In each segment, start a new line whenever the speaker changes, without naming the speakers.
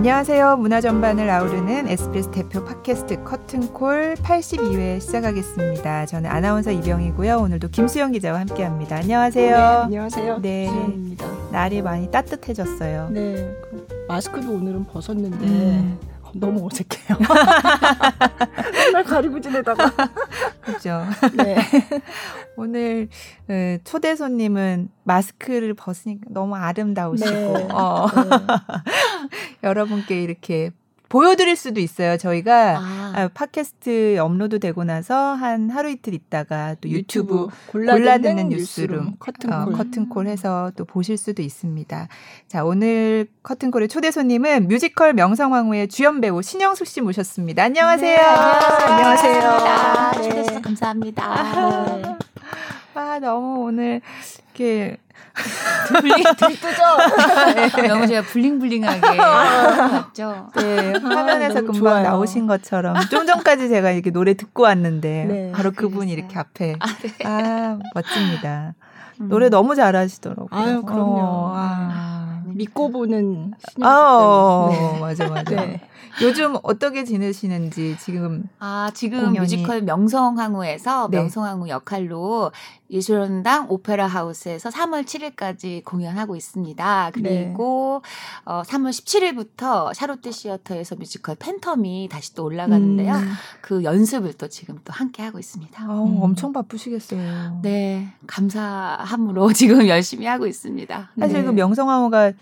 안녕하세요. 문화 전반을 아우르는 SBS 대표 팟캐스트 커튼콜 82회 시작하겠습니다. 저는 아나운서 이병이고요. 오늘도 김수영 기자와 함께합니다. 안녕하세요. 네,
안녕하세요.
네,
수영입니다.
날이 많이 따뜻해졌어요.
네, 그 마스크도 오늘은 벗었는데 음. 너무 어색해요. 맨날 가리고 지내다가.
그죠. 네. 오늘 그 초대 손님은 마스크를 벗으니까 너무 아름다우시고, 네. 어. 네. 여러분께 이렇게 보여드릴 수도 있어요. 저희가 아. 아. 팟캐스트 업로드 되고 나서 한 하루 이틀 있다가 또 유튜브, 유튜브 골라, 듣는 뉴스룸, 뉴스룸 커튼콜. 어, 커튼콜 해서 또 보실 수도 있습니다. 자 오늘 커튼콜의 초대 손님은 뮤지컬 명성황후의 주연 배우 신영숙 씨 모셨습니다. 안녕하세요. 네,
안녕하세요. 안녕하세요. 네. 초대해 주셔서 감사합니다. 네.
아 너무 오늘 이렇게
블링 들뜨죠? 네. 너무 제가 블링블링하게 봤죠.
네, 화면에서 아, 금방 좋아요. 나오신 것처럼 좀 전까지 제가 이렇게 노래 듣고 왔는데 네, 바로 그분이 이렇게 앞에 아, 네. 아 멋집니다. 음. 노래 너무 잘하시더라고요.
아유 그럼요. 어, 아. 믿고 보는
신영 아, 어, 맞아 맞아. 네. 요즘 어떻게 지내시는지 지금
아 지금 공연이. 뮤지컬 명성황후에서 네. 명성황후 역할로 예술원당 오페라 하우스에서 3월 7일까지 공연하고 있습니다. 그리고 네. 어 3월 17일부터 샤롯데 시어터에서 뮤지컬 팬텀이 다시 또 올라가는데요. 음. 그 연습을 또 지금 또 함께 하고 있습니다.
아, 음. 엄청 바쁘시겠어요.
네, 감사함으로 지금 열심히 하고 있습니다.
사실 그
네.
그 명성황후가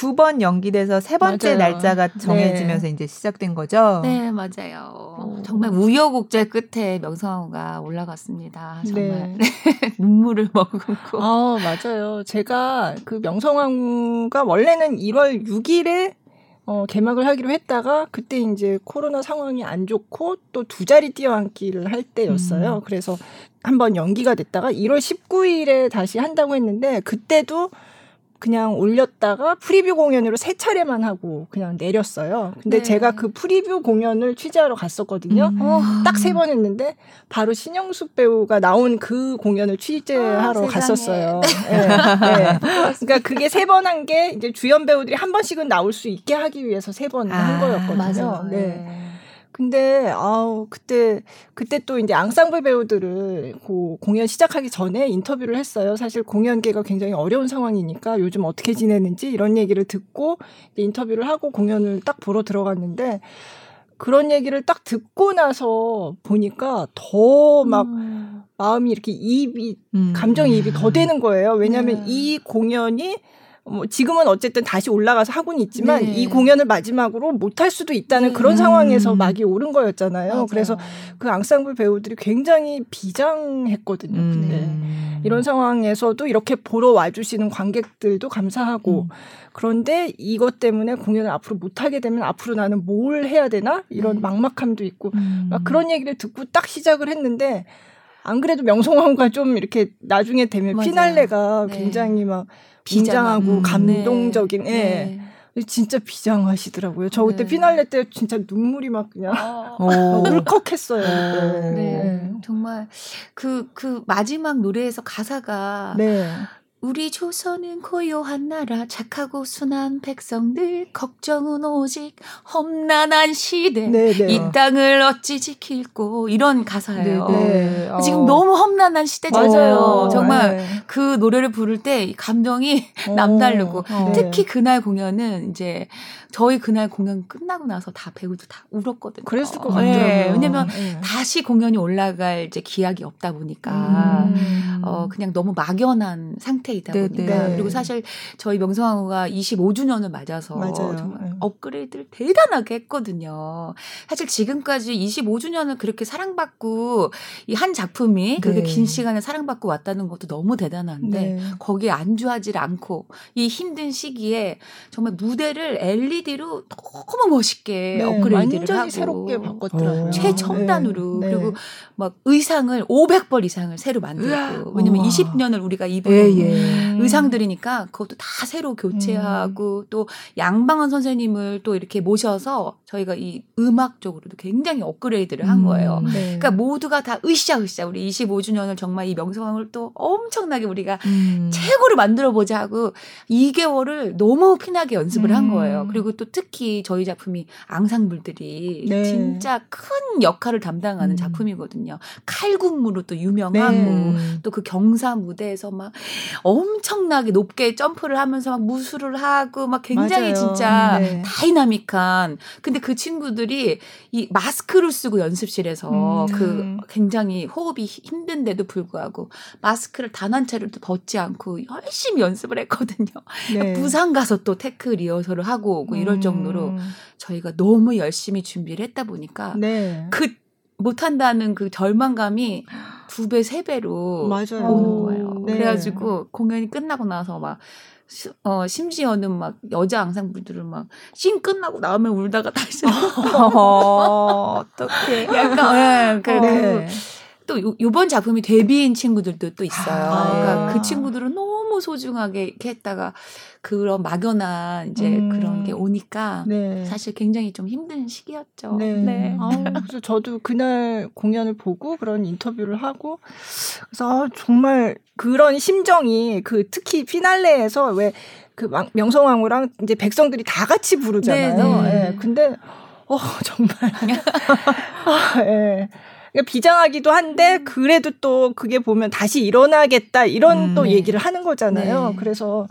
두 번 연기돼서 세 번째 맞아요. 날짜가 정해지면서 네. 이제 시작된 거죠.
네, 맞아요. 오. 정말 우여곡절 끝에 명성황후가 올라갔습니다. 정말 네. 눈물을 머금고.
아, 맞아요. 제가 그 명성황후가 원래는 1월 6일에 어, 개막을 하기로 했다가 그때 이제 코로나 상황이 안 좋고 또 두 자리 띄어앉기를 할 때였어요. 음. 그래서 한번 연기가 됐다가 1월 19일에 다시 한다고 했는데 그때도 그냥 올렸다가 프리뷰 공연으로 세 차례만 하고 그냥 내렸어요. 근데 네. 제가 그 프리뷰 공연을 취재하러 갔었거든요. 음. 어, 딱 세 번 했는데 바로 신영숙 배우가 나온 그 공연을 취재하러 아, 갔었어요. 네. 네. 그러니까 그게 세 번 한 게 이제 주연 배우들이 한 번씩은 나올 수 있게 하기 위해서 세 번한 아, 거였거든요. 맞아. 네. 네. 근데 아우 그때 그때 또 이제 앙상블 배우들을 그 공연 시작하기 전에 인터뷰를 했어요. 사실 공연계가 굉장히 어려운 상황이니까 요즘 어떻게 지내는지 이런 얘기를 듣고 인터뷰를 하고 공연을 딱 보러 들어갔는데 그런 얘기를 딱 듣고 나서 보니까 더막 음. 마음이 이렇게 이입이 음. 감정이 입이 더 되는 거예요. 왜냐하면 음. 이 공연이 뭐 지금은 어쨌든 다시 올라가서 하고는 있지만 네. 이 공연을 마지막으로 못 할 수도 있다는 네. 그런 상황에서 음. 막이 오른 거였잖아요. 맞아요. 그래서 그 앙상블 배우들이 굉장히 비장했거든요. 음. 네. 이런 상황에서도 이렇게 보러 와주시는 관객들도 감사하고 음. 그런데 이것 때문에 공연을 앞으로 못 하게 되면 앞으로 나는 뭘 해야 되나 이런 네. 막막함도 있고 음. 막 그런 얘기를 듣고 딱 시작을 했는데 안 그래도 명성황후가 좀 이렇게 나중에 되면 맞아요. 피날레가 네. 굉장히 막 비장하고 음, 감동적인 네. 예. 네. 진짜 비장하시더라고요. 저 그때 네. 피날레 때 진짜 눈물이 막 그냥 아. 울컥했어요. 네.
네. 정말 그그 그 마지막 노래에서 가사가 네. 우리 조선은 고요한 나라 착하고 순한 백성들 걱정은 오직 험난한 시대 네네. 네. 이 땅을 어찌 지킬고 이런 가사예요. 네네. 네. 지금 어. 너무 험난한 시대잖아요. 맞아요. 정말 네. 그 노래를 부를 때 감정이 어. 남다르고 어. 특히 그날 공연은 이제 저희 그날 공연 끝나고 나서 다 배우도 다 울었거든요.
그랬을 것 같아요. 네.
왜냐면 네. 다시 공연이 올라갈 이제 기약이 없다 보니까 음. 어 그냥 너무 막연한 상태 이다 네, 보니까 네. 그리고 사실 저희 명성황후가 25주년을 맞아서 맞아요. 정말 네. 업그레이드를 대단하게 했거든요. 사실 지금까지 25주년을 그렇게 사랑받고 이 한 작품이 그렇게 네. 긴 시간을 사랑받고 왔다는 것도 너무 대단한데 네. 거기에 안주하지 않고 이 힘든 시기에 정말 무대를 LED로 너무 멋있게 네, 업그레이드를 하고
새롭게 바꿨더라고요.
최첨단으로 네, 네. 그리고 막 의상을 500벌 이상을 새로 만들고 왜냐면 20년을 우리가 입은 예, 예. 네. 의상들이니까 그것도 다 새로 교체하고 음. 또 양방은 선생님을 또 이렇게 모셔서 저희가 이 음악 적으로도 굉장히 업그레이드를 한 음. 거예요. 음. 네. 그러니까 모두가 다 으쌰으쌰 우리 25주년을 정말 이 명성황을 또 엄청나게 우리가 음. 최고로 만들어 보자 하고 2개월을 너무 피나게 연습을 한 거예요. 그리고 또 특히 저희 작품이 앙상블들이 네. 진짜 큰 역할을 담당하는 음. 작품이거든요. 칼군무로 또 유명하고 네. 또그 경사 무대에서 막 엄청나게 높게 점프를 하면서 막 무술을 하고 막 굉장히 맞아요. 진짜 네. 다이나믹한 근데 그 친구들이 이 마스크를 쓰고 연습실에서 음. 그 굉장히 호흡이 힘든데도 불구하고 마스크를 단 한 차례를 또 벗지 않고 열심히 연습을 했거든요. 네. 부산 가서 또 tech 리허설을 하고 오고 이럴 음. 정도로 저희가 너무 열심히 준비를 했다 보니까 네. 그 못한다는 그 절망감이 두 배, 세 배로 맞아요. 오는 거예요. 네. 그래가지고 공연이 끝나고 나서 막 어, 심지어는 막 여자 앙상블들은 막 씬 끝나고 나오면 울다가 다시
어, 어떡해.
약간 예, 그, 어, 네. 또 요, 요번 작품이 데뷔인 친구들도 또 있어요. 아. 그러니까 그 친구들은 너무 소중하게 이렇게 했다가 그런 막연한 이제 음. 그런 게 오니까 네. 사실 굉장히 좀 힘든 시기였죠. 네. 네.
아, 그래서 저도 그날 공연을 보고 그런 인터뷰를 하고 그래서 아, 정말 그런 심정이 그 특히 피날레에서 왜 그 명성황후랑 이제 백성들이 다 같이 부르잖아요. 네, 네. 예. 근데 어 정말 아, 예. 그러니까 비장하기도 한데 음. 그래도 또 그게 보면 다시 일어나겠다 이런 음. 또 얘기를 하는 거잖아요. 네. 그래서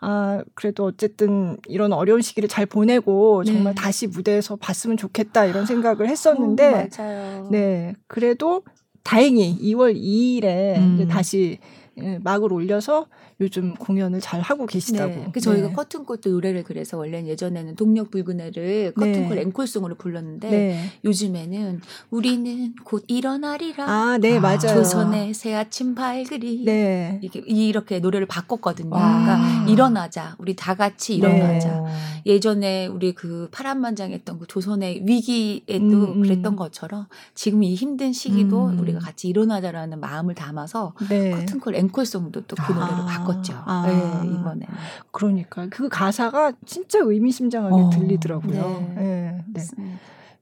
아, 그래도 어쨌든 이런 어려운 시기를 잘 보내고 정말 네. 다시 무대에서 봤으면 좋겠다 이런 생각을 했었는데 어, 맞아요. 네. 그래도 다행히 2월 2일에 음. 다시 예, 막을 올려서 요즘 공연을 잘 하고 계시다고. 네.
그 저희가 네. 커튼콜도 노래를 그래서 원래는 예전에는 동력 커튼콜 네. 앵콜송으로 불렀는데 네. 요즘에는 우리는 곧 일어나리라.
아, 네, 아, 맞아요.
조선의 새 아침 발그리. 네. 이렇게 이렇게 노래를 바꿨거든요. 아. 그러니까 일어나자. 우리 다 같이 일어나자. 네. 예전에 우리 그 파란만장했던 그 조선의 위기에도 음, 음. 그랬던 것처럼 지금 이 힘든 시기도 음. 우리가 같이 일어나자라는 마음을 담아서 네. 커튼콜 앵콜송도 또 그 노래를 아. 바꿨죠. 아. 네, 이번에.
그러니까 그 가사가 진짜 의미심장하게 어. 들리더라고요. 네. 네. 네.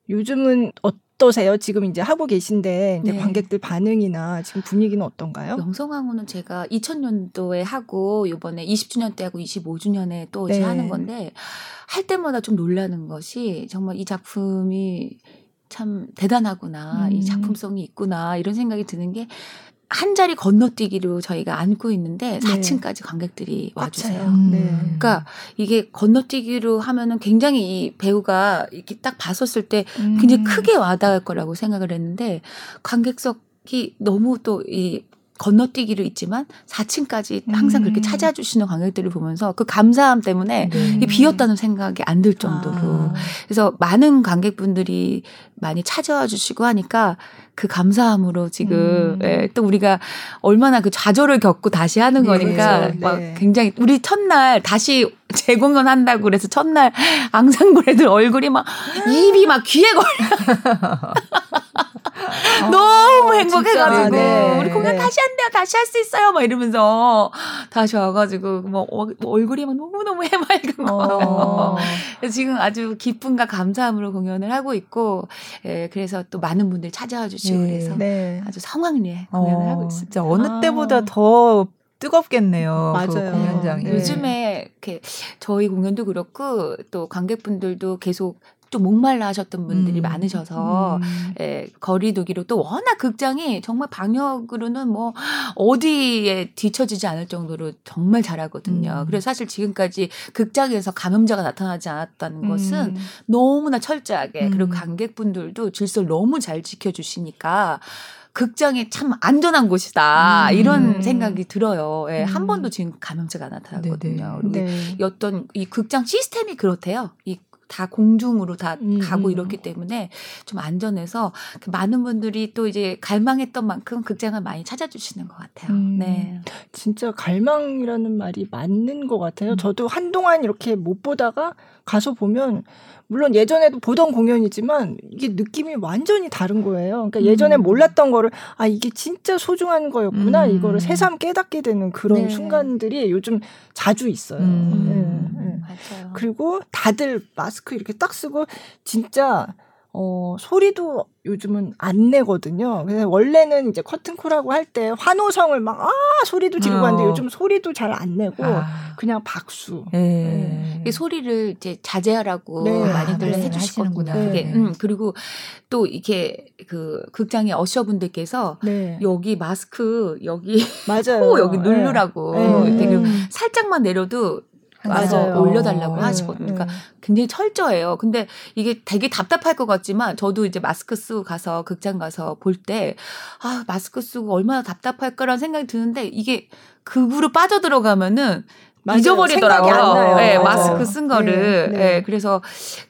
요즘은 어떠세요? 지금 이제 하고 계신데 이제 네. 관객들 반응이나 지금 분위기는 어떤가요?
명성황후는 제가 2000년도에 하고 이번에 20주년 때 하고 25주년에 또 네. 하는 건데 할 때마다 좀 놀라는 것이 정말 이 작품이 참 대단하구나, 음. 이 작품성이 있구나 이런 생각이 드는 게 한 자리 건너뛰기로 저희가 안고 있는데 4층까지 네. 관객들이 와주세요. 음. 네. 그러니까 이게 건너뛰기로 하면은 굉장히 이 배우가 이렇게 딱 봤었을 때 음. 굉장히 크게 와닿을 거라고 생각을 했는데 관객석 이 너무 또 이 건너뛰기로 있지만 4층까지 항상 음. 그렇게 찾아주시는 관객들을 보면서 그 감사함 때문에 네. 비었다는 생각이 안 들 정도로 아. 그래서 많은 관객분들이 많이 찾아와 주시고 하니까 그 감사함으로 지금 음. 예, 또 우리가 얼마나 그 좌절을 겪고 다시 하는 네, 거니까 그렇죠. 막 네. 굉장히 우리 첫날 다시 재공연 한다고 그래서 첫날 앙상블 애들 얼굴이 막 입이 막 귀에 걸려. 어, 너무 행복해가지고 네. 우리 공연 네. 다시 한대요, 다시 할 수 있어요, 막 이러면서 다시 와가지고 뭐, 어, 뭐 얼굴이 막 너무 너무 해맑은 거. 어. 지금 아주 기쁨과 감사함으로 공연을 하고 있고, 예, 그래서 또 많은 분들이 찾아와 주시고 네. 그래서 네. 아주 성황리에 공연을 어, 하고 있습니다.
진짜 어느 아. 때보다 더 뜨겁겠네요. 그 맞아요. 그 공연장이.
요즘에 이렇게 저희 공연도 그렇고 또 관객분들도 계속 좀 목말라 하셨던 분들이 음. 많으셔서 음. 예, 거리두기로 또 워낙 극장이 정말 방역으로는 뭐 어디에 뒤처지지 않을 정도로 정말 잘하거든요. 음. 그래서 사실 지금까지 극장에서 감염자가 나타나지 않았다는 것은 음. 너무나 철저하게 그리고 음. 관객분들도 질서를 너무 잘 지켜주시니까 극장이 참 안전한 곳이다 음. 이런 생각이 들어요. 예, 음. 한 번도 지금 감염자가 나타나거든요. 그리고 네. 어떤 이 극장 시스템이 그렇대요. 이 다 공중으로 다 음. 가고 이렇기 때문에 좀 안전해서 그 많은 분들이 또 이제 갈망했던 만큼 극장을 많이 찾아주시는 것 같아요. 음. 네.
진짜 갈망이라는 말이 맞는 것 같아요. 음. 저도 한동안 이렇게 못 보다가 가서 보면 물론 예전에도 보던 공연이지만 이게 느낌이 완전히 다른 거예요. 그러니까 예전에 음. 몰랐던 거를 아 이게 진짜 소중한 거였구나 음. 이거를 새삼 깨닫게 되는 그런 네. 순간들이 요즘 자주 있어요. 음. 네, 네. 맞아요. 그리고 다들 마스크 이렇게 딱 쓰고 진짜 어, 소리도 요즘은 안 내거든요. 그래서 원래는 이제 커튼콜하고 할 때 환호성을 막, 아, 소리도 지르고 어. 하는데 요즘 소리도 잘 안 내고 아. 그냥 박수.
네. 네. 소리를 이제 자제하라고 네. 많이들 네. 해주시는구나. 그게, 음, 그리고 또 이렇게 그 극장의 어셔분들께서 네. 여기 마스크, 여기 맞아요. 코 여기 누르라고 네. 되게 음. 살짝만 내려도 와서 맞아요. 올려달라고 네. 하시거든요. 그러니까 네. 굉장히 철저해요. 근데 이게 되게 답답할 것 같지만 저도 이제 마스크 쓰고 가서 극장 가서 볼 때 아, 마스크 쓰고 얼마나 답답할까라는 생각이 드는데 이게 극으로 빠져들어가면은 맞아요. 잊어버리더라고요. 네, 마스크 쓴 거를. 네, 네. 네, 그래서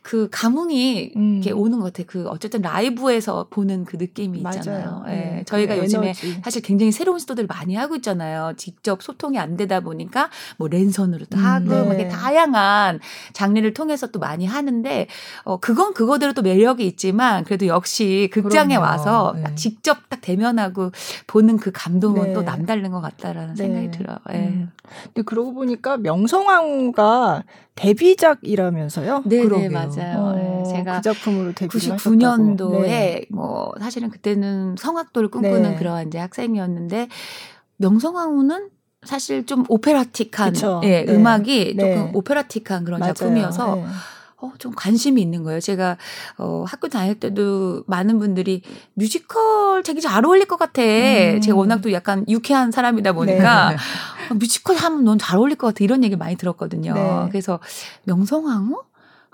그 감흥이 음. 이렇게 오는 것 같아요. 그 어쨌든 라이브에서 보는 그 느낌이 있잖아요. 네, 네. 저희가 그 요즘에 에너지. 사실 굉장히 새로운 시도들을 많이 하고 있잖아요. 직접 소통이 안 되다 보니까 뭐 랜선으로도 음, 하고 뭐 이렇게 다양한 장르를 통해서 또 많이 하는데 어 그건 그거대로 또 매력이 있지만 그래도 역시 극장에 그럼요. 와서 네. 직접 딱 대면하고 보는 그 감동은 또 남다른 것 같다라는 생각이 들어요. 예. 음.
근데 그러고 보니까 보니까 명성황후가 데뷔작이라면서요?
네, 네 맞아요. 어,
네, 제가 그 작품으로 데뷔
99년도에 네. 뭐 사실은 그때는 성악도를 꿈꾸는 네. 그런 이제 학생이었는데 명성황후는 사실 좀 오페라틱한 예, 네. 음악이 조금 네. 오페라틱한 그런 맞아요. 작품이어서 네. 어, 좀 관심이 있는 거예요. 제가 어, 학교 다닐 때도 많은 분들이 뮤지컬 되게 잘 어울릴 것 같아. 음. 제가 워낙 또 약간 유쾌한 사람이다 보니까 네. 어, 뮤지컬 하면 넌 잘 어울릴 것 같아. 이런 얘기 많이 들었거든요. 네. 그래서 명성황후?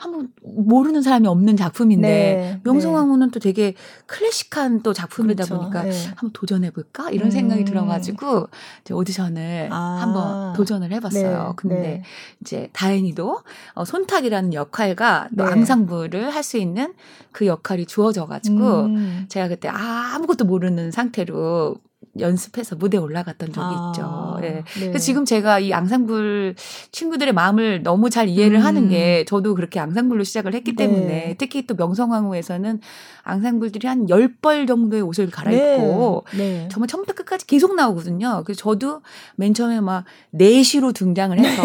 한번 모르는 사람이 없는 작품인데 네. 명성황후는 네. 또 되게 클래식한 또 작품이다 그렇죠. 보니까 네. 한번 도전해 볼까 이런 음. 생각이 들어가지고 이제 오디션을 아. 한번 도전을 해봤어요. 네. 근데 네. 이제 다행히도 어, 손탁이라는 역할과 또 네. 앙상블을 할 수 있는 그 역할이 주어져가지고 음. 제가 그때 아무것도 모르는 상태로 연습해서 무대에 올라갔던 적이 아, 있죠. 예. 네. 그래서 지금 제가 이 앙상블 친구들의 마음을 너무 잘 이해를 음. 하는 게 저도 그렇게 앙상블로 시작을 했기 네. 때문에 특히 또 명성황후에서는 앙상블들이 한 10벌 정도의 옷을 갈아입고 네. 네. 정말 처음부터 끝까지 계속 나오거든요. 그래서 저도 맨 처음에 막 4시로 등장을 해서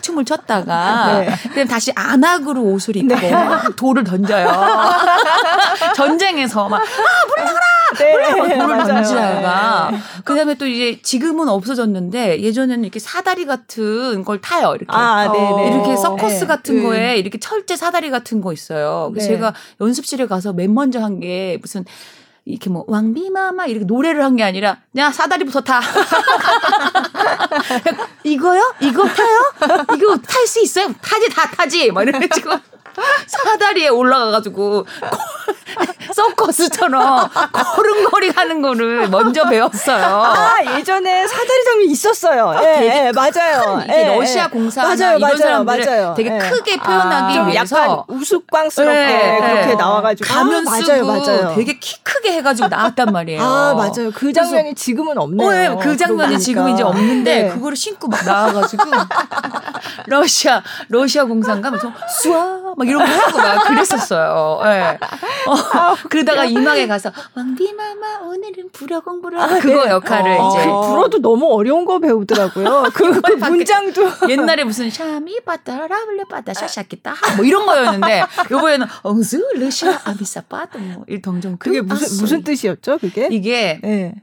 춤을 췄다가 네. 그다음 다시 안악으로 옷을 입고 네. 돌을 던져요. 전쟁에서 막 아, 물러가라! 네. 돌을 던지다가 네. 그다음에 또 이제 지금은 없어졌는데 예전에는 이렇게 사다리 같은 걸 타요. 이렇게 아, 어. 이렇게 서커스 네. 같은 거에 이렇게 철제 사다리 같은 거 있어요. 그래서 제가 연습실에 가서 맨 먼저 한 게 무슨 이렇게 뭐 왕비마마 이렇게 노래를 한 게 아니라 야 사다리부터 타 이거요? 이거 타요? 이거 탈 수 있어요? 타지 다 타지 막 이래가지고 사다리에 올라가가지고 서커스처럼 걸음걸이 하는 거를 먼저 배웠어요.
아 예전에 사다리 장면 있었어요. 아, 예, 예 맞아요.
큰, 예, 러시아 공사 맞아요, 이런 맞아요, 사람들 맞아요. 되게 예. 크게 표현하기 아, 위해서
우스꽝스럽게 예, 그렇게 나와가지고
가면 아, 쓰고 맞아요, 맞아요. 되게 키 크게 해가지고 나왔단 말이에요.
아 맞아요. 그 장면이 지금은 없네요. 어, 예,
그 장면이 지금 이제 없는데 네. 그거를 신고 막 나와가지고 러시아 러시아 공사인가 무슨 수아 막 이런 거 하고 막 그랬었어요. 예. 네. 어, 그러다가 이막에 가서 왕비마마 오늘은 불어 공부를 아, 그거 네. 역할을 어. 이제
그 불어도 너무 어려운 거 배우더라고요. 그, 그 문장도
옛날에 무슨 샤미 빠따라 블레 빠따 샤샤키다 뭐 이런 거였는데 요번에는 엉스 르시아 아비사 빠따 뭐 일동정
그게 무슨 무슨 뜻이었죠? 그게
이게 네.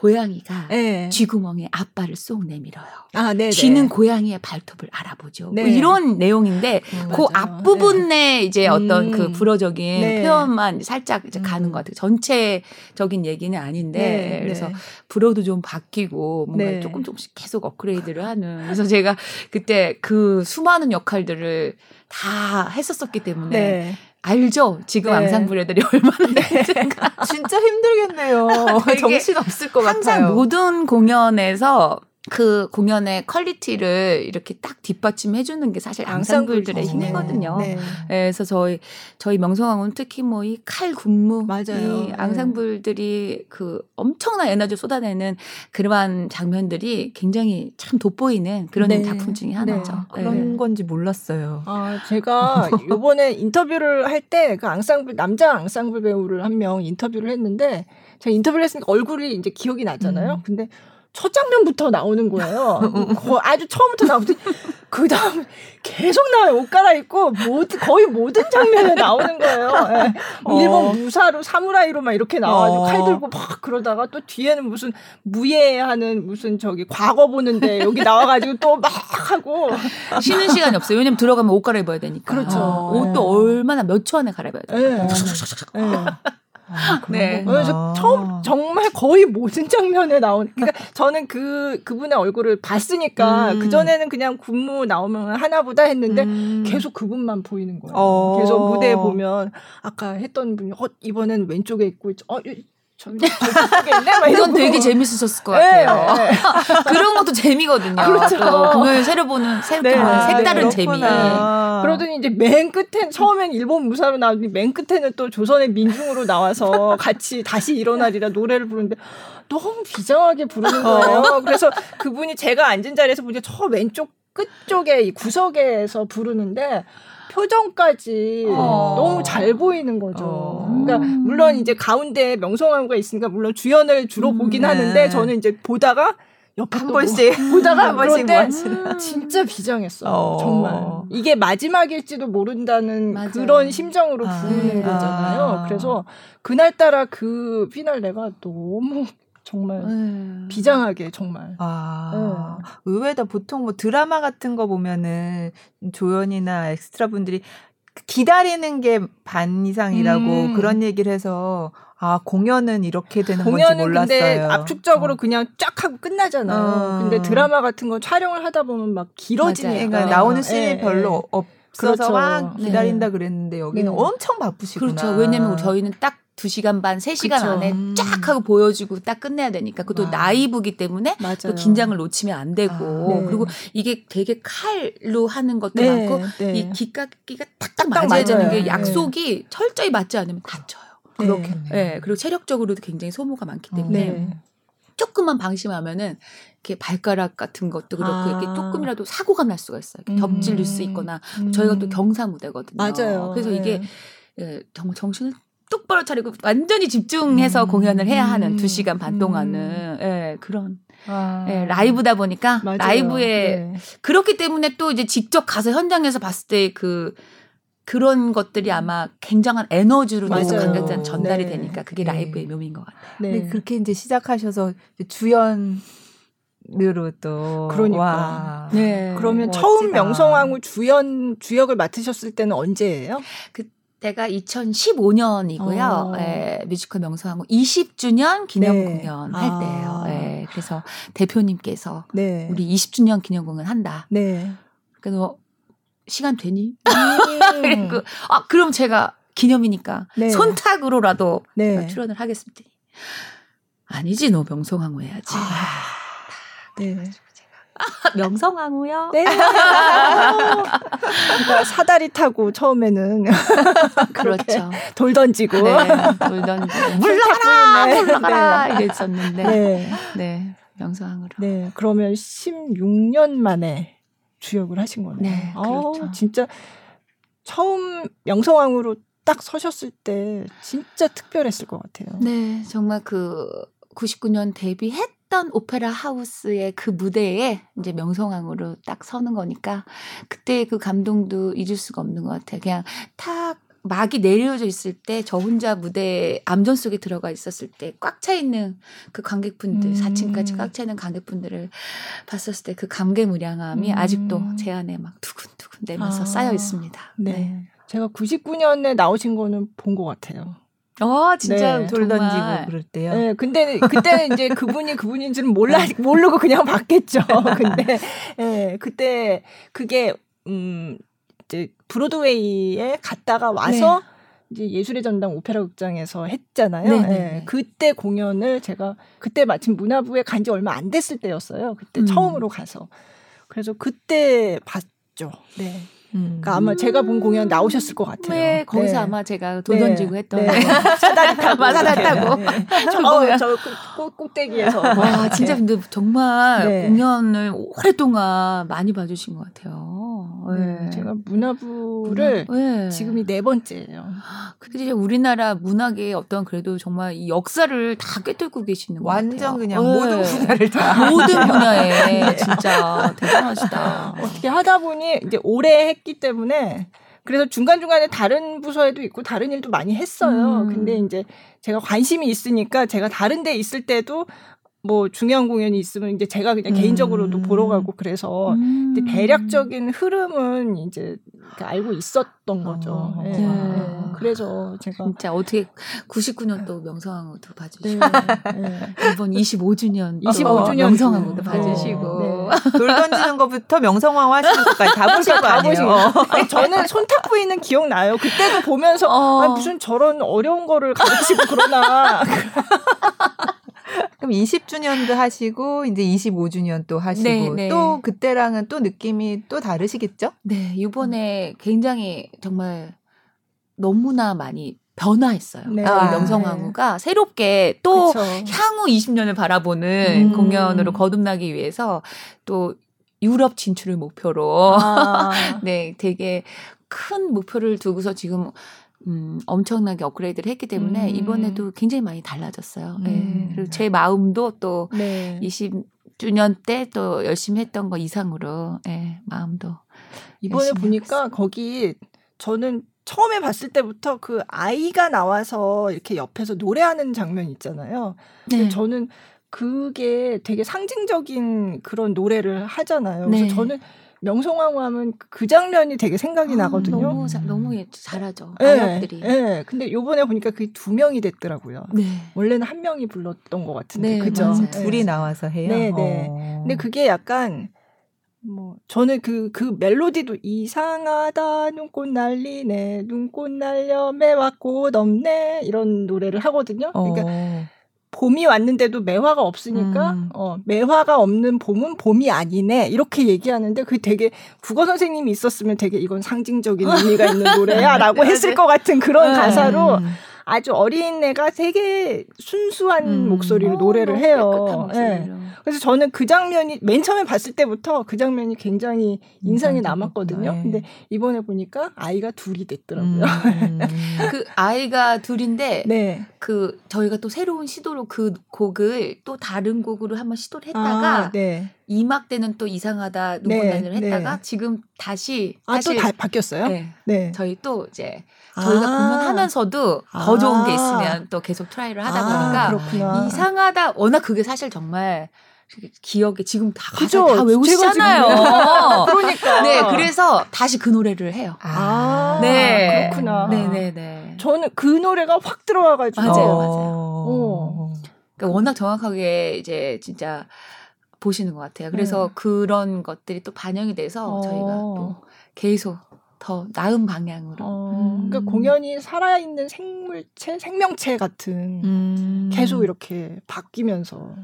고양이가 네. 쥐구멍에 앞발을 쏙 내밀어요. 아, 네, 쥐는 고양이의 발톱을 알아보죠. 뭐 네. 뭐 이런 내용인데 음, 그 앞부분에 네. 이제 어떤 그 음. 불어적인 네. 표현만 살짝 이제 가는 음. 것 같아요. 전체적인 얘기는 아닌데 네, 그래서 불어도 좀 바뀌고 뭔가 조금 조금씩 계속 업그레이드를 하는. 그래서 제가 그때 그 수많은 역할들을 다 했었었기 때문에 알죠? 지금 네. 앙상블 애들이 얼마나 네. 힘든가.
진짜 힘들겠네요. 정신 없을 것
항상
같아요.
모든 공연에서 그 공연의 quality를 이렇게 딱 뒷받침해 주는 게 사실 앙상블들의 힘이거든요. 네. 네. 그래서 저희 저희 명성황후는 특히 뭐 이 칼 군무 맞아요. 이 앙상블들이 그 엄청난 에너지 쏟아내는 그러한 장면들이 굉장히 참 돋보이는 그런 네. 작품 중에 하나죠. 네.
그런 건지 몰랐어요.
아, 제가 요번에 인터뷰를 할 때 그 앙상블 남자 앙상블 배우를 한 명 인터뷰를 했는데 제가 인터뷰를 했으니까 얼굴이 이제 기억이 나잖아요. 음. 근데 첫 장면부터 나오는 거예요. 아주 처음부터 나오더니 그 다음 계속 나와요. 옷 갈아입고 모든 거의 모든 장면에 나오는 거예요. 네. 어. 일본 무사로 사무라이로 막 이렇게 나와가지고 어. 칼 들고 막 그러다가 또 뒤에는 무슨 무예하는 무슨 저기 과거 보는데 여기 나와가지고 또 막 하고
쉬는 시간이 없어요. 왜냐면 들어가면 옷 갈아입어야 되니까. 그렇죠. 어. 옷도 네. 얼마나 몇 초 안에 갈아입어야 돼요. 네.
아, 네. 그래서 처음 정말 거의 모든 장면에 나온 그러니까 저는 그 그분의 얼굴을 봤으니까 음. 그 전에는 그냥 군무 나오면 하나보다 했는데 음. 계속 그분만 보이는 거예요. 어. 계속 무대에 보면 아까 했던 분이 어 이번엔 왼쪽에 있고 어
이건 되게 재밌으셨을 것 같아요. 네, 네. 그런 것도 재미거든요. 그렇죠. 공연을 새로 보는 새, 네, 색다른 네, 재미.
그러더니 이제 맨 끝에 처음엔 일본 무사로 나오더니 맨 끝에는 또 조선의 민중으로 나와서 같이 다시 일어나리라 노래를 부르는데 너무 비장하게 부르는 거예요. 그래서 그분이 제가 앉은 자리에서 보니까 저 왼쪽 끝쪽에 이 구석에서 부르는데 표정까지 어. 너무 잘 보이는 거죠. 어. 그러니까 물론 이제 가운데 명성황후가 있으니까 물론 주연을 주로 음, 보긴 네. 하는데 저는 이제 보다가 한 번씩 보다가 한 번씩 뭐 진짜 비장했어. 어. 정말 이게 마지막일지도 모른다는 맞아요. 그런 심정으로 아. 부르는 아. 거잖아요. 그래서 그날 따라 그 피날레가 너무 정말 음. 비장하게 정말. 아
네. 의외다 보통 뭐 드라마 같은 거 보면은 조연이나 엑스트라 분들이 기다리는 게 반 이상이라고 음. 그런 얘기를 해서 아 공연은 이렇게 되는 건지 몰랐어요. 근데
압축적으로 어. 그냥 쫙 하고 끝나잖아요. 어. 근데 드라마 같은 건 촬영을 하다 보면 막 길어지니까
그러니까 나오는 씬이 네, 별로 없. 그래서 그렇죠. 막 기다린다 네. 그랬는데 여기는 네. 엄청 바쁘시구나.
그렇죠. 왜냐면 저희는 딱 2시간 반, 3시간 그쵸. 안에 음. 쫙 하고 보여주고 딱 끝내야 되니까 그것도 아. 나이브기 때문에 맞아요. 또 긴장을 놓치면 안 되고 아, 네. 그리고 이게 되게 칼로 하는 것도 네, 많고 네. 이 기각기가 딱딱 맞아야 맞아요. 되는 게 네. 약속이 철저히 맞지 않으면 다쳐요.
네. 그렇겠네.
네. 그리고 체력적으로도 굉장히 소모가 많기 때문에 네. 조금만 방심하면은 이렇게 발가락 같은 것도 그렇고 아. 이렇게 조금이라도 사고가 날 수가 있어요. 음. 겹질릴 수 있거나 음. 저희가 또 경사 무대거든요. 맞아요. 그래서 이게 예, 정말 정신을 똑바로 차리고 완전히 집중해서 음. 공연을 해야 하는 두 시간 반 동안은 음. 예, 그런 아. 예, 라이브다 보니까 맞아요. 라이브에 네. 그렇기 때문에 또 이제 직접 가서 현장에서 봤을 때 그 그런 것들이 아마 굉장한 에너지로 관객들한테 전달이 네. 되니까 그게 네. 라이브의 묘미인 것 같아요.
네. 네. 그렇게 이제 시작하셔서 주연 으로 또
그러니까 와. 네 그러면 멋지다. 처음 명성황후 주연 주역을 맡으셨을 때는 언제예요?
그 때가 2015년이고요. 어. 예, 뮤지컬 명성황후 20주년 기념 네. 공연 할 아. 때예요. 예, 그래서 대표님께서 네. 우리 20주년 기념 공연 한다. 네. 그래서 뭐 시간 되니? 음. 그리고 아 그럼 제가 기념이니까 네. 손탁으로라도 네. 출연을 하겠습니다. 아니지 너 명성황후 해야지. 아. 네. 명성황후요? 네.
그러니까 사다리 타고 처음에는 그렇죠. 돌 던지고 네,
돌 던지고 물러가라 네. 물러가라 네. 이랬었는데 네. 네. 명성황후로.
네. 그러면 16년 만에 주역을 하신 거네요. 네. 그렇죠. 아, 진짜 처음 명성황후로 딱 서셨을 때 진짜 특별했을 것 같아요.
네. 정말 그 99년 데뷔했 했던 오페라 하우스의 그 무대에 이제 명성황후로 딱 서는 거니까 그때 그 감동도 잊을 수가 없는 것 같아요. 그냥 탁 막이 내려져 있을 때 저 혼자 무대 암전 속에 들어가 있었을 때 꽉 차 있는 그 관객분들 음. 4층까지 꽉 차 있는 관객분들을 봤었을 때 그 감개무량함이 음. 아직도 제 안에 막 두근두근 내면서 아. 쌓여 있습니다. 네. 네.
제가 99년에 나오신 거는 본 것 같아요.
어, 진짜 네, 돌 던지고 그럴 때요.
네, 근데 그때는 이제 그분이 그분인지는 몰라 모르고 그냥 봤겠죠. 근데 예, 네, 그때 그게 음 이제 브로드웨이에 갔다가 와서 네. 이제 예술의 전당 오페라 극장에서 했잖아요. 네, 네. 그때 공연을 제가 그때 마침 문화부에 간 지 얼마 안 됐을 때였어요. 그때 음. 처음으로 가서 그래서 그때 봤죠. 네. 음. 그러니까 아마 제가 본 공연 나오셨을 것 같아요.
네, 거기서 네. 아마 제가 돈 네. 던지고 했던 네.
사다리 타고
사다리 타고 네.
저, 저 꼭, 꼭대기에서
와 진짜 근데 정말 네. 공연을 오랫동안 많이 봐주신 것 같아요.
네. 제가 문화부를 문화, 지금이 네 번째예요.
근데 우리나라 문학의 어떤 그래도 정말 이 역사를 다 꿰뚫고 계시는
완전 그냥 모든 분야를 다
모든 분야에 진짜 대단하시다.
어떻게 하다 보니 이제 오래 했기 때문에 그래서 중간중간에 다른 부서에도 있고 다른 일도 많이 했어요. 음. 근데 이제 제가 관심이 있으니까 제가 다른 데 있을 때도 뭐 중요한 공연이 있으면 이제 제가 그냥 음. 개인적으로도 보러 가고 그래서 음. 대략적인 흐름은 이제 알고 있었던 거죠. 어. 네. 네. 그래서 제가
진짜 어떻게 99년도 명성황후도 봐주시고 네. 이번 25주년
25주년
명성황후도 봐주시고
네. 돌 던지는 것부터 명성황후 하시는 것까지 다 보신 거 아니에요?
아니, 저는 손탁 부위는 기억나요. 그때도 보면서 어. 아, 무슨 저런 어려운 거를 가르치고 그러나
그럼 20주년도 하시고 이제 25주년 또 하시고 네, 네. 또 그때랑은 또 느낌이 또 다르시겠죠?
네, 이번에 굉장히 정말 너무나 많이 변화했어요. 네. 아, 명성황후가 새롭게 또 그쵸. 향후 20년을 바라보는 음. 공연으로 거듭나기 위해서 또 유럽 진출을 목표로 아. 네, 되게 큰 목표를 두고서 지금 음, 엄청나게 업그레이드를 했기 때문에 음. 이번에도 굉장히 많이 달라졌어요. 네. 음. 네. 그리고 제 마음도 또 네. 20주년 때 또 열심히 했던 거 이상으로 네, 마음도
이번에 보니까 했어요. 거기 저는 처음에 봤을 때부터 그 아이가 나와서 이렇게 옆에서 노래하는 장면 있잖아요. 근데 네. 저는 그게 되게 상징적인 그런 노래를 하잖아요. 그래서 네. 저는 명성황후 하면 그 장면이 되게 생각이 아, 나거든요.
너무 자, 너무 예, 잘하죠. 네, 아역들이.
네. 근데 요번에 보니까 그게 두 명이 됐더라고요. 네. 원래는 한 명이 불렀던 것 같은데.
네, 그죠? 네. 둘이 나와서 해요.
네, 네. 어. 근데 그게 약간 뭐 저는 그그 그 멜로디도 이상하다 눈꽃 날리네 눈꽃 날려 매화꽃 없네 이런 노래를 하거든요. 그러니까 어. 봄이 왔는데도 매화가 없으니까 음. 어 매화가 없는 봄은 봄이 아니네 이렇게 얘기하는데 그 되게 국어 선생님이 있었으면 되게 이건 상징적인 의미가 있는 노래야라고 했을 것 같은 그런 음. 가사로 아주 어린 애가 되게 순수한 음. 목소리로 어, 노래를 해요. 네. 그래서 저는 그 장면이 맨 처음에 봤을 때부터 그 장면이 굉장히 인상이 남았거든요. 네. 근데 이번에 보니까 아이가 둘이 됐더라고요. 음.
그 아이가 둘인데 네. 그 저희가 또 새로운 시도로 그 곡을 또 다른 곡으로 한번 시도를 했다가 아, 네. 2막 때는 또 이상하다 눈꽃 날리네를 네, 했다가 네. 지금 다시
아 또 바뀌었어요?
네. 네. 저희 또 이제 저희가 아. 공연하면서도 아. 더 좋은 게 있으면 또 계속 try를 하다 아, 보니까 그렇구나. 이상하다 워낙 그게 사실 정말 기억에 지금 다 가사 다 외우시잖아요.
그러니까.
네, 그래서 다시 그 노래를 해요.
아, 네. 그렇구나.
네, 네, 네.
저는 그 노래가 확 들어와가지고.
맞아요, 맞아요. 어. 그러니까 워낙 정확하게 이제 진짜 보시는 것 같아요. 그래서 네. 그런 것들이 또 반영이 돼서 어. 저희가 또 계속 더 나은 방향으로. 어,
음. 그러니까 공연이 살아있는 생물체, 생명체 같은 음. 계속 이렇게 바뀌면서.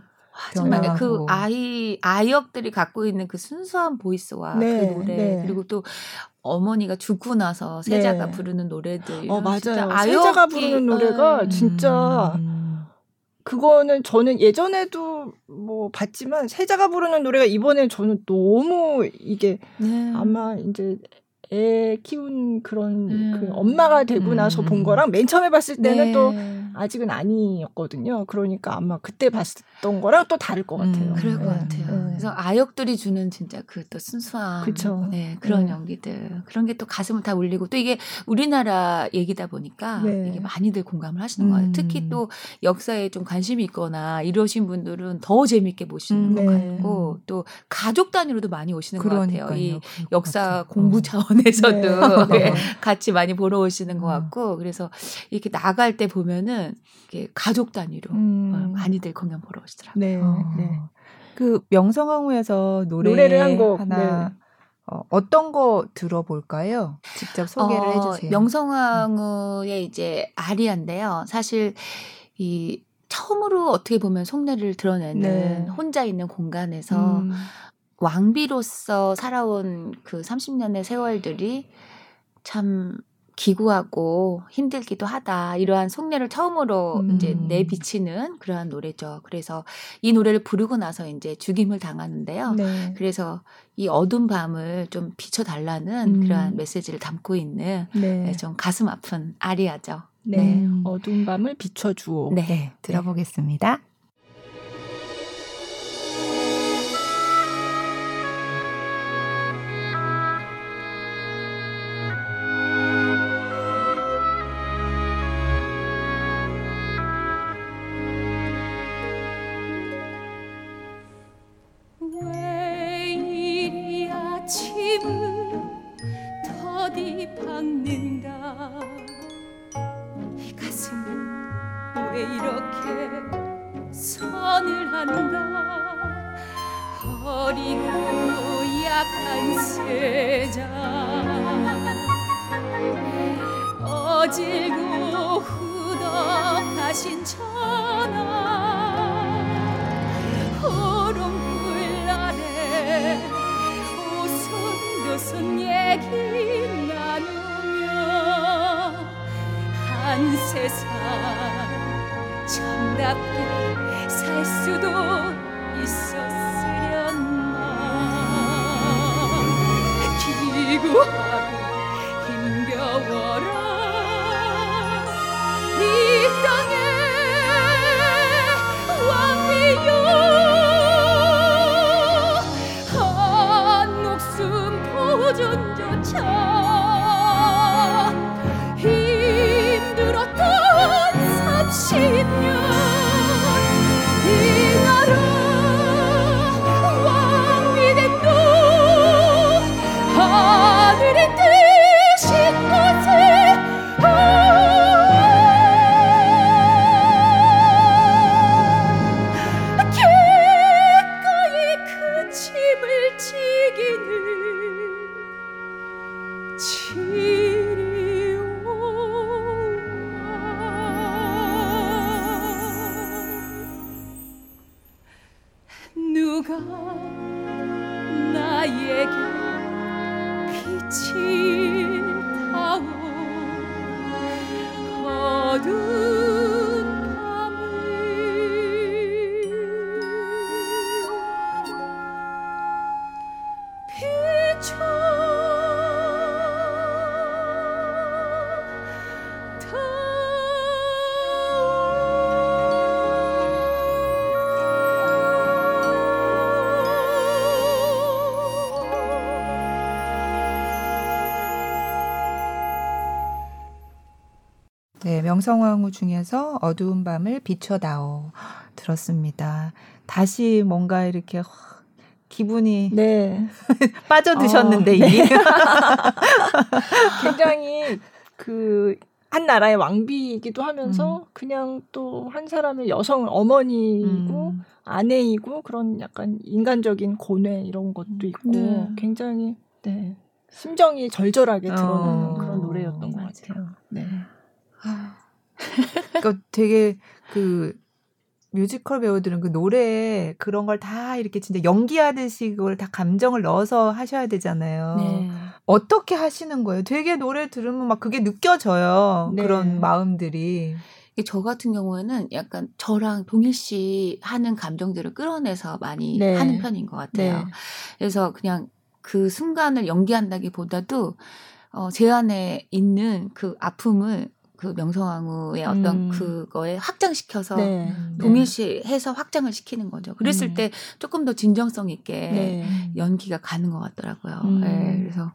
정말 그 아이 아이역들이 갖고 있는 그 순수한 보이스와 네, 그 노래 네. 그리고 또 어머니가 죽고 나서 세자가 네. 부르는 노래들
어 맞아요 세자가 부르는 노래가 음. 진짜 그거는 저는 예전에도 뭐 봤지만 세자가 부르는 노래가 이번에 저는 너무 이게 네. 아마 이제 애 키운 그런 음. 그 엄마가 되고 나서 본 음. 거랑 맨 처음에 봤을 때는 네. 또 아직은 아니었거든요. 그러니까 아마 그때 봤던 거랑 또 다를 것 같아요. 음,
그럴 것 네. 같아요. 네. 그래서 아역들이 주는 진짜 그 또 순수한 그쵸. 네, 그런 네. 연기들 그런 게 또 가슴을 다 울리고 또 이게 우리나라 얘기다 보니까 네. 이게 많이들 공감을 하시는 음. 거예요. 특히 또 역사에 좀 관심이 있거나 이러신 분들은 더 재밌게 보시는 음, 것 네. 같고 또 가족 단위로도 많이 오시는 그러니까요. 것 같아요. 이 역사 공부 어. 차원 에서도 네. 같이 많이 보러 오시는 것 음. 같고 그래서 이렇게 나갈 때 보면은 이게 가족 단위로 음. 많이들 공연 보러 오시더라고요. 네. 어. 네.
그 명성황후에서 노래 노래 를 한 곡 하나 네. 어, 어떤 거 들어볼까요? 직접 소개를 어, 해주세요.
명성황후의 이제 아리아인데요. 사실 이 처음으로 어떻게 보면 속내를 드러내는 네. 혼자 있는 공간에서 음. 왕비로서 살아온 그 30년의 세월들이 참 기구하고 힘들기도 하다. 이러한 속내를 처음으로 음. 이제 내비치는 그러한 노래죠. 그래서 이 노래를 부르고 나서 이제 죽임을 당하는데요. 네. 그래서 이 어두운 밤을 좀 비춰달라는 음. 그러한 메시지를 담고 있는 네. 네좀 가슴 아픈 아리아죠.
네. 네. 어두운 밤을 비춰주오.
네. 네. 들어보겠습니다. 명성황후 중에서 어두운 밤을 비춰다오 들었습니다. 다시 뭔가 이렇게 기분이 네. 빠져드셨는데 어, 네.
굉장히 그 한 나라의 왕비이기도 하면서 음. 그냥 또 한 사람의 여성 어머니이고 음. 아내이고 그런 약간 인간적인 고뇌 이런 것도 있고 네. 굉장히 네 심정이 절절하게 드러나는 어. 그런 노래였던 것 같아요. 네.
그러니까 되게 그 뮤지컬 배우들은 그 노래에 그런 걸 다 이렇게 진짜 연기하듯이 그걸 다 감정을 넣어서 하셔야 되잖아요. 네. 어떻게 하시는 거예요? 되게 노래 들으면 막 그게 느껴져요. 네. 그런 마음들이.
저 같은 경우에는 약간 저랑 동일시 하는 감정들을 끌어내서 많이 네. 하는 편인 것 같아요. 네. 그래서 그냥 그 순간을 연기한다기보다도 어, 제 안에 있는 그 아픔을 그 명성황후의 어떤 음. 그거에 확장시켜서 네. 동일시해서 확장을 시키는 거죠. 그랬을 음. 때 조금 더 진정성 있게 네. 연기가 가는 것 같더라고요. 음. 네, 그래서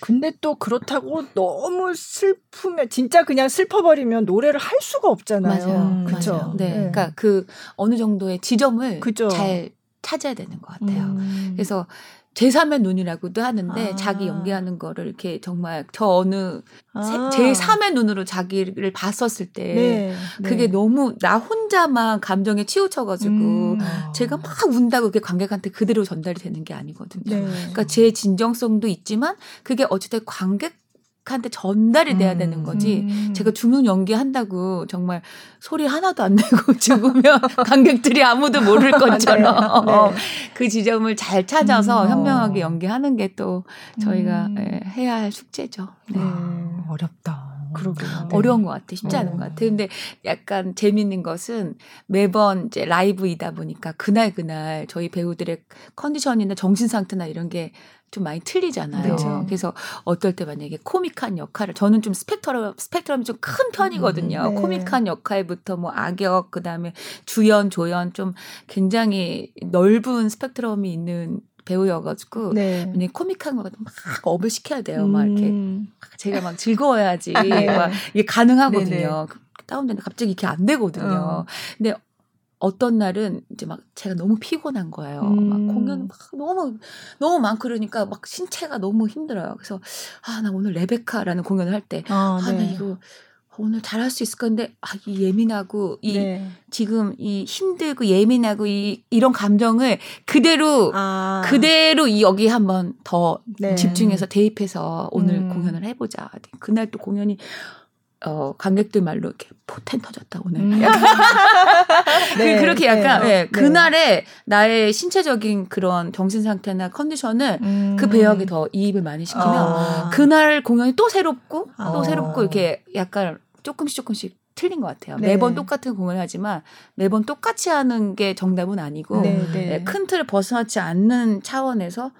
근데 또 그렇다고 너무 슬프면 진짜 그냥 슬퍼버리면 노래를 할 수가 없잖아요.
맞아요. 그렇죠. 네. 네. 그러니까 그 어느 정도의 지점을 그쵸. 잘 찾아야 되는 것 같아요. 음. 그래서 제3의 눈이라고도 하는데 아. 자기 연기하는 거를 이렇게 정말 저 어느 아. 제3의 눈으로 자기를 봤었을 때 네. 그게 네. 너무 나 혼자만 감정에 치우쳐가지고 음. 제가 막 운다고 그게 관객한테 그대로 전달이 되는 게 아니거든요. 네. 그러니까 제 진정성도 있지만 그게 어쨌든 관객 한테 전달이 돼야 되는 음, 거지. 음. 제가 죽는 연기한다고 정말 소리 하나도 안 내고 죽으면 관객들이 아무도 모를 것처럼 네, 네. 그 지점을 잘 찾아서 음, 현명하게 연기하는 게 또 저희가 음. 예, 해야 할 숙제죠. 네.
아, 어렵다.
그러게 어려운 것 같아. 쉽지 않은 것 같아. 근데 약간 재밌는 것은 매번 이제 라이브이다 보니까 그날 그날 저희 배우들의 컨디션이나 정신 상태나 이런 게 좀 많이 틀리잖아요. 네. 그래서 어떨 때 만약에 코믹한 역할을 저는 좀 스펙트럼 스펙트럼이 좀 큰 편이거든요. 음, 네. 코믹한 역할부터 뭐 악역 그다음에 주연 조연 좀 굉장히 넓은 스펙트럼이 있는 배우여가지고 네. 만약에 코믹한 거 막 업을 시켜야 돼요. 막 이렇게 음. 제가 막 즐거워야지 네. 막 이게 가능하거든요. 네네. 네. 다운되는데 갑자기 이렇게 안 되거든요. 어. 근데 어떤 날은 이제 막 제가 너무 피곤한 거예요. 음. 막 공연 막 너무 너무 많고 그러니까 막 신체가 너무 힘들어요. 그래서 아 나 오늘 레베카라는 공연을 할 때 아나 아, 네. 이거 오늘 잘할 수 있을 건데 아 이 예민하고 이 네. 지금 이 힘들고 예민하고 이 이런 감정을 그대로 아. 그대로 이 여기 한번 더 네. 집중해서 대입해서 오늘 음. 공연을 해보자. 그날 또 공연이 어, 관객들 말로 이렇게 포텐 터졌다 오늘. 음. 네, 그, 그렇게 약간 네, 네, 그날의 나의 신체적인 그런 정신 상태나 컨디션을 음. 그 배역에 더 이입을 많이 시키면 아. 그날 공연이 또 새롭고 아. 또 새롭고 이렇게 약간 조금씩 조금씩 틀린 것 같아요. 네. 매번 똑같은 공연을 하지만 매번 똑같이 하는 게 정답은 아니고 네, 네. 예, 큰 틀을 벗어나지 않는 차원에서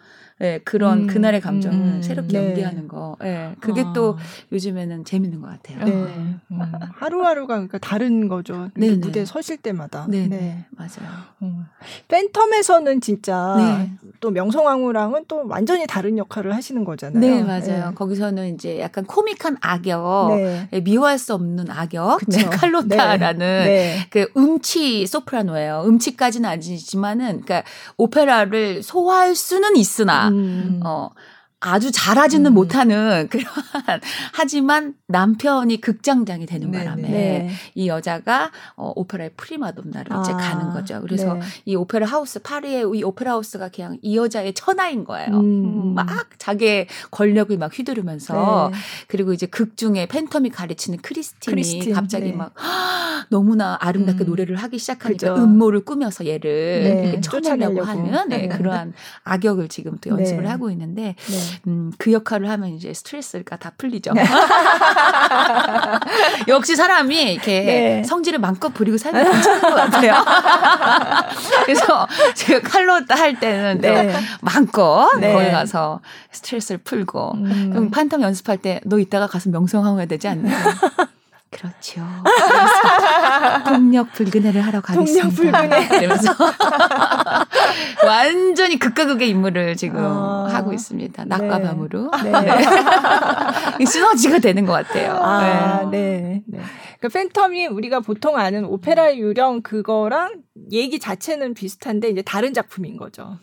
네, 그런 음, 그날의 감정을 음, 새롭게 네. 연기하는 거. 네, 그게 아. 또 요즘에는 재밌는 것 같아요. 네. 네.
음, 하루하루가 그러니까 다른 거죠. 네, 무대 서실 때마다.
네, 네. 맞아요. 음.
팬텀에서는 진짜 네. 또 명성황후랑은 또 완전히 다른 역할을 하시는 거잖아요.
네, 맞아요. 거기서는 이제 약간 코믹한 악역, 미워할 수 없는 악역, 네, 칼로타라는 그 음치 소프라노예요. 음치까지는 아니지만은 그러니까 오페라를 소화할 수는 있으나 음. 어 아주 잘하지는 음. 못하는 그런 하지만 남편이 극장장이 되는 네네. 바람에 네. 이 여자가 어, 오페라의 프리마돈나를 아. 이제 가는 거죠. 그래서 네. 이 오페라 하우스 파리의 이 오페라 하우스가 그냥 이 여자의 천하인 거예요. 음. 막 자기의 권력을 막 휘두르면서 네. 그리고 이제 극 중에 팬텀이 가르치는 크리스틴이 크리스틴. 갑자기 네. 막 너무나 아름답게 음. 노래를 하기 시작하니까 그죠. 음모를 꾸며서 얘를 네. 이렇게 쳐내려고 하는 네, 그러한 악역을 지금 또 연습을 하고 있는데. 음, 그 역할을 하면 이제 스트레스가 다 풀리죠. 네. 역시 사람이 이렇게 네. 성질을 마음껏 부리고 살면 괜찮은 것 같아요. 그래서 제가 칼로타 할 때는 네. 마음껏 네. 거기 가서 스트레스를 풀고 음. 그럼 판텀 연습할 때 너 이따가 가서 명성하고 해야 되지 않냐. 그렇죠. 동력 불근해를 하러 가겠습니다. 동력 불근해. 이러면서 완전히 극과 극의 인물을 지금 아, 하고 있습니다. 낮과 네. 밤으로. 네. 네. 시너지가 되는 것 같아요.
아, 네. 네. 네. 그 팬텀이 우리가 보통 아는 오페라 유령 그거랑 얘기 자체는 비슷한데 이제 다른 작품인 거죠.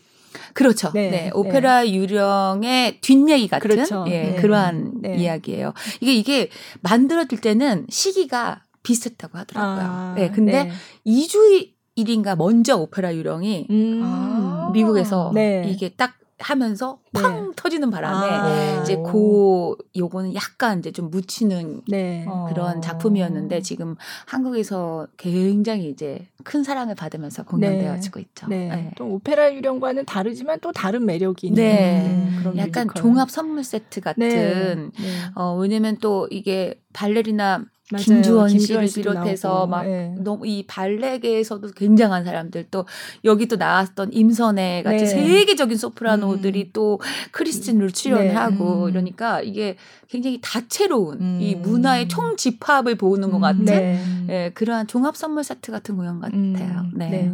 그렇죠. 네. 네. 오페라 네. 유령의 뒷얘기 같은 그렇죠. 예, 네. 그러한 네. 이야기예요. 이게 이게 만들어질 때는 시기가 비슷했다고 하더라고요. 아, 네. 근데 2주 일인가 먼저 오페라 유령이 음. 미국에서 네. 이게 딱 하면서 네. 팡 네. 터지는 바람에 아. 이제 고 요거는 약간 이제 좀 묻히는 네. 그런 작품이었는데 지금 한국에서 굉장히 이제 큰 사랑을 받으면서 공연되어지고 네. 있죠.
네. 네. 또 오페라 유령과는 다르지만 또 다른 매력이 있는
네. 그런 약간 뮤지컬. 종합 선물 세트 같은 어 왜냐면 또 이게 발레리나 맞아요. 김주원, 씨를 비롯해서. 막 네. 너무 이 발레계에서도 굉장한 사람들 또 여기 또 나왔던 임선애 같이 네. 세계적인 소프라노들이 음. 또 크리스틴으로 출연하고 네. 음. 이러니까 이게 굉장히 다채로운 음. 이 문화의 총 집합을 보는 것 같은 네. 예, 그러한 종합 선물 세트 같은 공연 같아요. 음. 네. 네.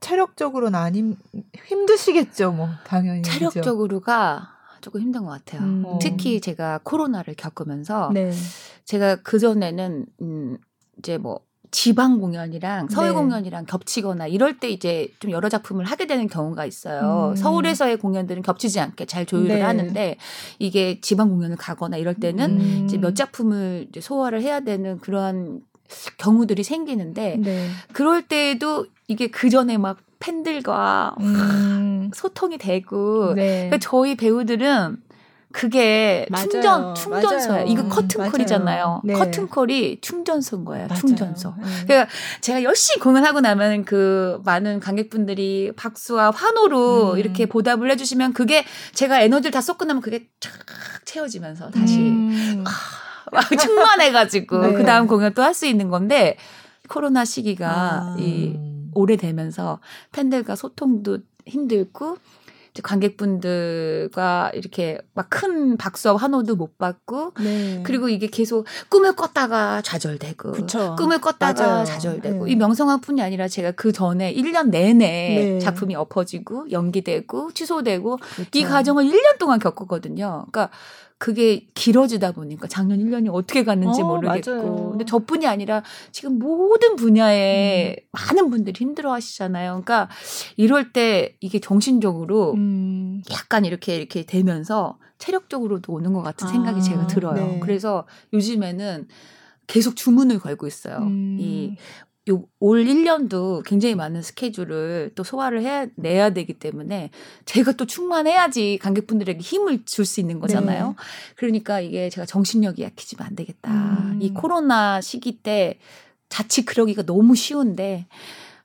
체력적으로는 아님 힘드시겠죠, 뭐 당연히.
체력적으로가 조금 힘든 것 같아요. 음. 특히 제가 코로나를 겪으면서 네. 제가 그 전에는 음 이제 뭐 지방 공연이랑 서울 네. 공연이랑 겹치거나 이럴 때 이제 좀 여러 작품을 하게 되는 경우가 있어요. 음. 서울에서의 공연들은 겹치지 않게 잘 조율을 네. 하는데 이게 지방 공연을 가거나 이럴 때는 음. 이제 몇 작품을 이제 소화를 해야 되는 그러한 경우들이 생기는데 네. 그럴 때에도 이게 그 전에 막 팬들과 음. 소통이 되고 네. 그러니까 저희 배우들은 그게 맞아요. 충전 충전소예요. 이거 커튼콜이잖아요. 네. 커튼콜이 충전소인 거예요. 맞아요. 충전소. 네. 그러니까 제가 열심히 공연하고 나면 그 많은 관객분들이 박수와 환호로 음. 이렇게 보답을 해주시면 그게 제가 에너지를 다 쏟고 나면 그게 쫙 채워지면서 다시 음. 막 충만해가지고 네. 그 다음 공연 또 할 수 있는 건데 코로나 시기가 아. 이 오래되면서 팬들과 소통도 힘들고 관객분들과 이렇게 막 큰 박수와 환호도 못 받고 네. 그리고 이게 계속 꿈을 꿨다가 좌절되고 그쵸. 꿈을 꿨다가 맞아요. 좌절되고 네. 이 명성황뿐이 아니라 제가 그 전에 1년 내내 네. 작품이 엎어지고 연기되고 취소되고 그쵸. 이 과정을 1년 동안 겪었거든요. 그러니까 그게 길어지다 보니까 작년 1년이 어떻게 갔는지 어, 모르겠고. 맞아요. 근데 저뿐이 아니라 지금 모든 분야에 음. 많은 분들이 힘들어 하시잖아요. 그러니까 이럴 때 이게 정신적으로 음. 약간 이렇게 이렇게 되면서 체력적으로도 오는 것 같은 생각이 아, 제가 들어요. 네. 그래서 요즘에는 계속 주문을 걸고 있어요. 음. 이 요 올 1년도 굉장히 많은 스케줄을 또 소화를 해야 내야 되기 때문에 제가 또 충만해야지 관객분들에게 힘을 줄 수 있는 거잖아요. 네. 그러니까 이게 제가 정신력이 약해지면 안 되겠다. 음. 이 코로나 시기 때 자칫 그러기가 너무 쉬운데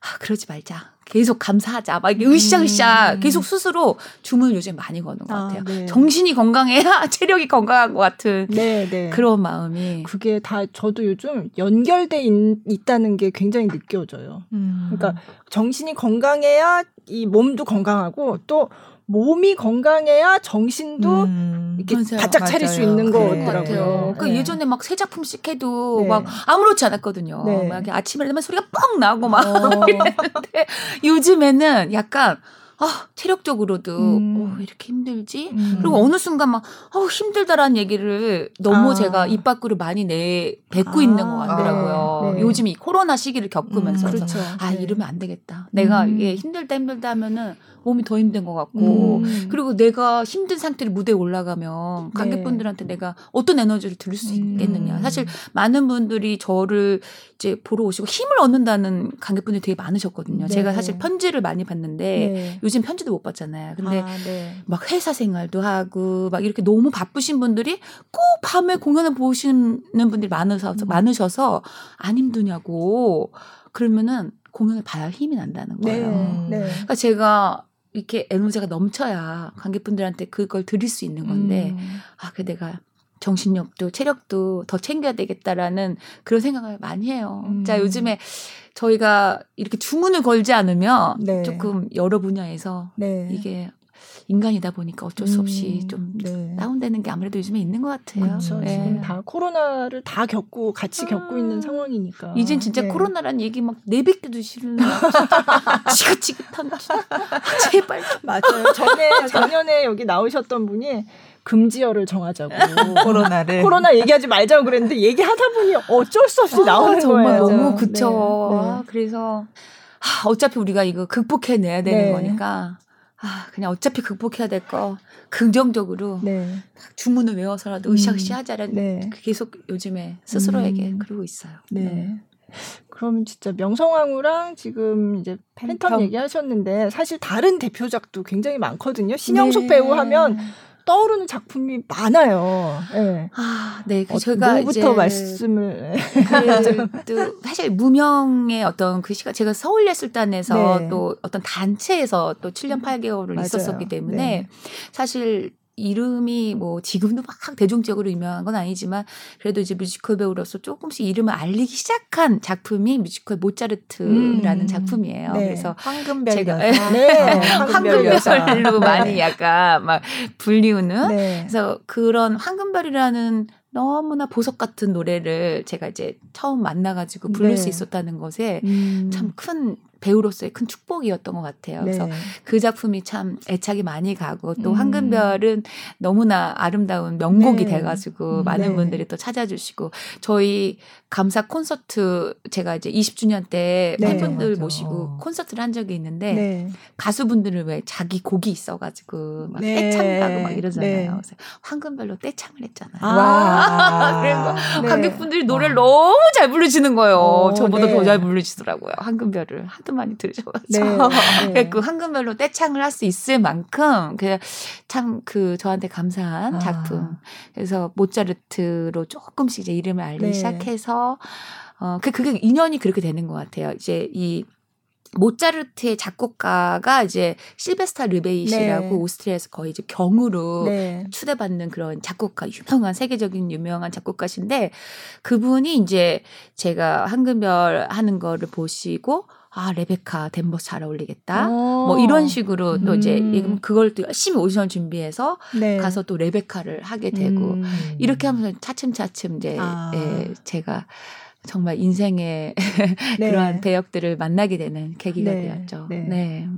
아, 그러지 말자. 계속 감사하자. 막 이렇게 으쌰으쌰 음. 계속 스스로 주문을 요즘 많이 거는 것 아, 같아요. 아, 네. 정신이 건강해야 체력이 건강한 것 같은 네, 네. 그런 마음이.
그게 다 저도 요즘 연결돼 있, 다는게 굉장히 느껴져요. 음. 그러니까 정신이 건강해야 이 몸도 건강하고 또 몸이 건강해야 정신도 음, 이렇게 맞아요. 바짝 차릴 맞아요. 수 있는 거더라고요.
그 네. 예전에 막새 작품씩 해도 네. 막 아무렇지 않았거든요. 네. 막 아침에 되면 소리가 뻥 나고 막 어. 이랬는데 요즘에는 약간 아, 체력적으로도 음. 어, 왜 이렇게 힘들지? 음. 그리고 어느 순간 막 어, 힘들다라는 얘기를 너무 아. 제가 입 밖으로 많이 내 뱉고 아. 있는 것 같더라고요. 네. 요즘 이 코로나 시기를 겪으면서 음, 그렇죠. 아, 네. 이러면 안 되겠다. 내가 음. 이게 힘들다 힘들다 하면은 몸이 더 힘든 것 같고 음. 그리고 내가 힘든 상태로 무대에 올라가면 네. 관객분들한테 네. 내가 어떤 에너지를 들을 수 있겠느냐. 음. 사실 많은 분들이 저를 이제 보러 오시고 힘을 얻는다는 관객분들이 되게 많으셨거든요. 네. 제가 사실 편지를 많이 받는데 네. 요즘 편지도 못 받잖아요. 근데 아, 네. 막 회사 생활도 하고 막 이렇게 너무 바쁘신 분들이 꼭 밤에 공연을 보시는 분들이 많으셔서 음. 많으셔서 안 힘드냐고 그러면은 공연을 봐야 힘이 난다는 거예요. 네, 네. 그러니까 제가 이렇게 에너지가 넘쳐야 관객분들한테 그걸 드릴 수 있는 건데 음. 아, 그 내가 정신력도 체력도 더 챙겨야 되겠다라는 그런 생각을 많이 해요. 음. 자, 요즘에 저희가 이렇게 주문을 걸지 않으면 네. 조금 여러 분야에서 네. 이게 인간이다 보니까 어쩔 수 없이 음, 좀 네. 다운되는 게 아무래도 요즘에 있는 것 같아요.
그렇죠. 네. 지금 다 코로나를 다 겪고 같이 아, 겪고 있는 상황이니까.
이젠 진짜 네. 코로나란 얘기 막 내뱉기도 싫은 지긋지긋한 제발
맞아요. 전에 작년에 여기 나오셨던 분이 금지어를 정하자고
코로나를
코로나 얘기하지 말자고 그랬는데 얘기하다 보니 어쩔 수 없이 아, 나오는
정말
거예요.
너무 그쵸. 네. 네. 아, 그래서 하, 어차피 우리가 이거 극복해내야 되는 네. 거니까 아, 그냥 어차피 극복해야 될 거 긍정적으로 네. 주문을 외워서라도 으쌰으쌰 하자라는 네. 계속 요즘에 스스로에게 음. 그러고 있어요. 네. 네.
그러면 진짜 명성황후랑 지금 이제 팬텀, 팬텀 얘기하셨는데 사실 다른 대표작도 굉장히 많거든요. 신영숙 네. 배우 하면 떠오르는 작품이 많아요. 네.
아, 네. 그 어, 제가
뭐부터 말씀을
그, 사실 무명의 어떤 그 시간 제가 서울 예술단에서 네. 또 어떤 단체에서 또 7년 8개월을 맞아요. 있었었기 때문에 네. 사실 이름이 뭐 지금도 막 대중적으로 유명한 건 아니지만 그래도 이제 뮤지컬 배우로서 조금씩 이름을 알리기 시작한 작품이 뮤지컬 모차르트라는 음. 작품이에요. 네. 그래서
황금별 제가
네. 황금별로 많이 약간 막 불리우는 네. 그래서 그런 황금별이라는 너무나 보석 같은 노래를 제가 이제 처음 만나가지고 부를 네. 수 있었다는 것에 음. 참 큰 배우로서의 큰 축복이었던 것 같아요. 그래서 네. 그 작품이 참 애착이 많이 가고 또 음. 황금별은 너무나 아름다운 명곡이 네. 돼가지고 많은 네. 분들이 또 찾아주시고 저희 감사 콘서트 제가 이제 20주년 때 네. 팬분들 모시고 어. 콘서트를 한 적이 있는데 네. 가수분들은 왜 자기 곡이 있어가지고 막 네. 떼창 가고 막 이러잖아요. 그래서 황금별로 떼창을 했잖아요. 아. 그래서 관객분들이 노래를 너무 잘 부르시는 거예요. 오, 저보다 더 잘 부르시더라고요. 황금별을 하도 많이 들으셔가지고 그 황금별로 떼창을 할 수 있을 만큼 그참그 그 저한테 감사한 아. 작품. 그래서 모차르트로 조금씩 이제 이름을 알리기 시작해서 어, 그, 그게 인연이 그렇게 되는 것 같아요. 이제 이 모차르트의 작곡가가 이제 실베스타 르베이시라고 네. 오스트리아에서 거의 이제 경으로 네. 추대받는 그런 작곡가 유명한 세계적인 유명한 작곡가신데 그분이 이제 제가 황금별 하는 거를 보시고 아 레베카 댄버스 잘 어울리겠다 오. 뭐 이런 식으로 또 이제 음. 그걸 또 열심히 오디션 준비해서 네. 가서 또 레베카를 하게 되고 음. 이렇게 하면서 차츰차츰 이제 아. 예, 제가 정말 인생의 네. 그러한 배역들을 만나게 되는 계기가 네. 되었죠. 네. 네.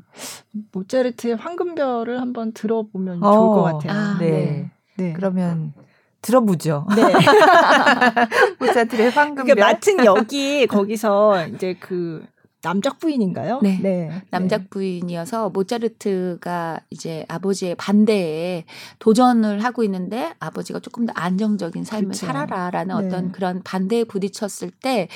모차르트의 황금별을 한번 들어보면 어. 좋을 것 같아요. 아,
네. 네. 네. 그러면 들어보죠. 네. 모차르트의 황금별.
그러니까 마침 여기 거기서 이제 그 남작 부인인가요?
네. 네. 남작 부인이어서 모차르트가 이제 아버지의 반대에 도전을 하고 있는데 아버지가 조금 더 안정적인 삶을 그렇죠. 살아라라는 네. 어떤 그런 반대에 부딪혔을 때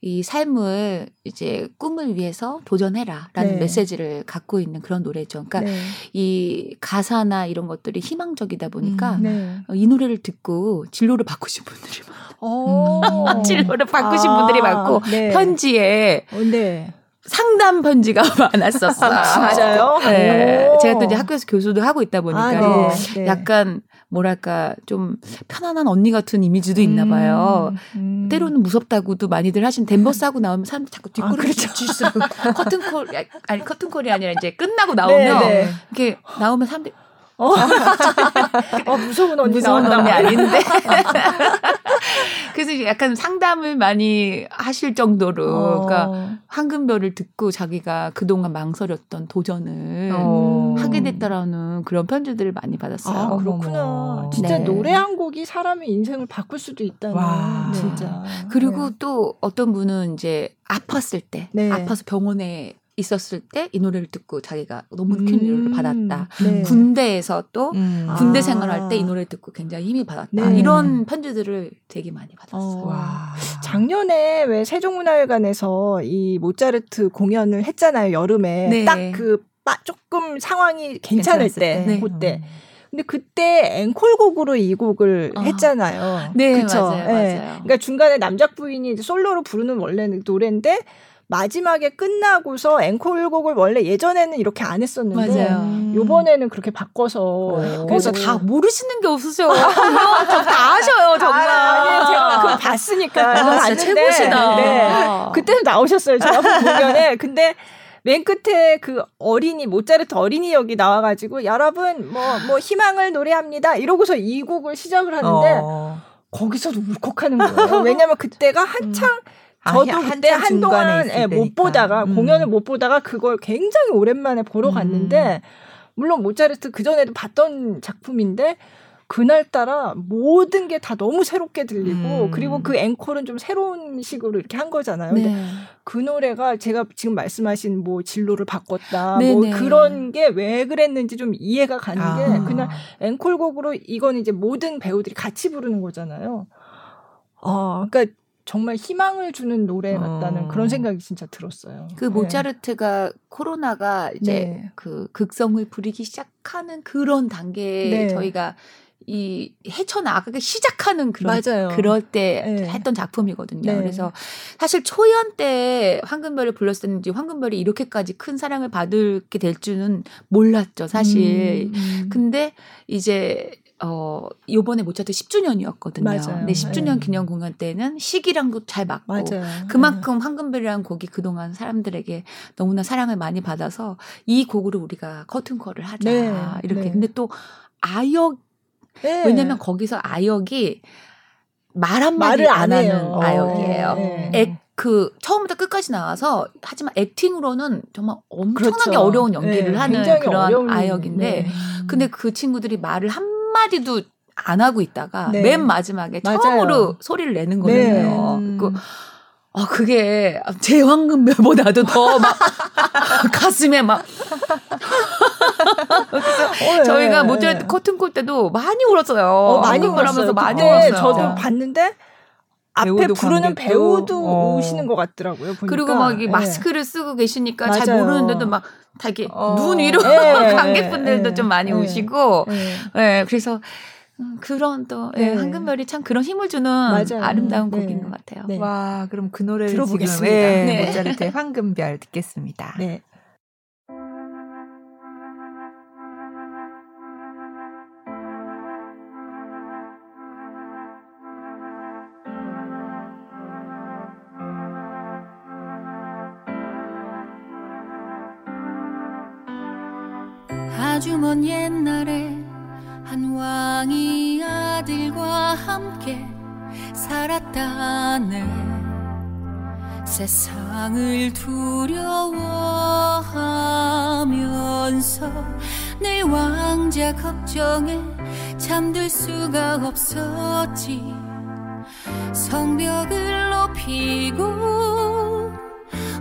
이 삶을 이제 꿈을 위해서 도전해라라는 네. 메시지를 갖고 있는 그런 노래죠. 그러니까 네. 이 가사나 이런 것들이 희망적이다 보니까 음, 네. 이 노래를 듣고 진로를 바꾸신 분들이 많아요. 음. 진로를 바꾸신 아, 분들이 많고 네. 편지에 어, 네. 상담 편지가 많았었어요. 아,
진짜요?
네. 제가 또 이제 학교에서 교수도 하고 있다 보니까 아, 네. 네. 약간 뭐랄까 좀 편안한 언니 같은 이미지도 있나 음, 봐요. 음, 음. 때로는 무섭다고도 많이들 하신 덴버스 하고 나오면 사람들 자꾸 뒷골을 아, 그렇죠. 쥐쓰고 커튼콜 아니 커튼콜이 아니라 이제 끝나고 나오면 네, 네. 이렇게 나오면 사람들이 어,
어 무서운 언니
무서운 나온다. 언니 아닌데. 그래서 약간 상담을 많이 하실 정도로, 어. 그러니까 황금별을 듣고 자기가 그동안 망설였던 도전을 어. 하게 됐다라는 그런 편지들을 많이 받았어요. 아,
그렇구나. 진짜 네. 노래 한 곡이 사람의 인생을 바꿀 수도 있다는. 와,
진짜. 그리고 네. 또 어떤 분은 이제 아팠을 때, 네. 아파서 병원에 있었을 때 이 노래를 듣고 자기가 너무 큰 위로를 음, 받았다. 네. 군대에서 또 음. 군대 생활할 때 이 노래를 듣고 굉장히 힘이 받았다. 네. 이런 편지들을 되게 많이 받았어요. 어. 와.
작년에 왜 세종문화회관에서 이 모차르트 공연을 했잖아요. 여름에 네. 딱그 조금 상황이 괜찮을 때, 때. 그때. 음. 근데 그때 앵콜곡으로 이 곡을 어. 했잖아요.
네, 그쵸? 맞아요, 네.
맞아요. 그러니까 중간에 남자 부인이 솔로로 부르는 원래 노래인데 마지막에 끝나고서 앵콜곡을 원래 예전에는 이렇게 안 했었는데 맞아요. 요번에는 그렇게 바꿔서
오. 그래서 다 모르시는 게 없으세요. 다 아셔요 정말.
아, 니 제가 그걸 봤으니까 아, 봤는데 최고시다. 네. 그때도 나오셨어요. 제가 공연에. 근데 맨 끝에 그 어린이 모차르트 어린이 역이 나와가지고 여러분 뭐뭐 뭐 희망을 노래합니다 이러고서 이 곡을 시작을 하는데 어. 거기서도 울컥하는 거예요. 왜냐면 그때가 한창 음. 저도 아, 그때 한동안 예, 못 보다가 음. 공연을 못 보다가 그걸 굉장히 오랜만에 보러 음. 갔는데 물론 모차르트 그 전에도 봤던 작품인데 그날따라 모든 게 다 너무 새롭게 들리고 음. 그리고 그 앵콜은 좀 새로운 식으로 이렇게 한 거잖아요. 네. 근데 그 노래가 제가 지금 말씀하신 뭐 진로를 바꿨다 네네. 뭐 네. 그런 게 왜 그랬는지 좀 이해가 가는 아. 게 그냥 앵콜곡으로 이건 이제 모든 배우들이 같이 부르는 거잖아요. 아, 그러니까 정말 희망을 주는 노래 같다는 어. 그런 생각이 진짜 들었어요.
그 네. 모차르트가 네. 코로나가 이제 네. 그 극성을 부리기 시작하는 그런 단계에 네. 저희가 이 헤쳐나가기 시작하는 그런 맞아요. 그럴 때 네. 했던 작품이거든요. 네. 그래서 사실 초연 때 황금별을 불렀었는지 황금별이 이렇게까지 큰 사랑을 받게 될 줄은 몰랐죠, 사실. 음, 음. 근데 이제 어 요번에 모차르트 10주년이었거든요. 맞아요. 근데 10주년 네. 기념 공연 때는 시기랑도 잘 맞고 맞아요. 그만큼 네. 황금별이라는 곡이 그동안 사람들에게 너무나 사랑을 많이 받아서 이 곡으로 우리가 커튼콜을 하자 네. 이렇게. 네. 근데 또 아역 네. 왜냐면 거기서 아역이 말 한마디 안, 안 하는 아역이에요. 네.
그 처음부터 끝까지 나와서 하지만 액팅으로는 정말 엄청나게 그렇죠. 어려운 연기를 네, 하는 그런 어려운, 아역인데 네. 근데 그 친구들이 말을 한 마디도 안 하고 있다가 네. 맨 마지막에 맞아요. 처음으로 소리를 내는 거예요. 네. 그 아, 그게 제 황금별보다도 더 막 가슴에 막. 어, 저희가 네, 모델 네. 커튼콜 때도 많이 울었어요.
어, 많이 울었어요. 많이 울었어요. 저도 봤는데 앞에 부르는 배우도 어. 우시는 것 같더라고요. 보니까.
그리고 막 네. 마스크를 쓰고 계시니까 맞아요. 잘 모르는데도 막 다 이렇게 어. 눈 위로 네. 관객분들도 네. 좀 많이 네. 우시고. 네. 네. 그래서 음, 그런 또 예, 네. 예, 황금별이 참 그런 힘을 주는 맞아요. 아름다운 네. 곡인 것 같아요.
네. 와, 그럼 그 노래를 들어보겠습니다. 지금, 예, 네. 모차르트의 황금별 듣겠습니다. 네.
살았다네 세상을 두려워하면서 내 왕자 걱정에 잠들 수가 없었지. 성벽을 높이고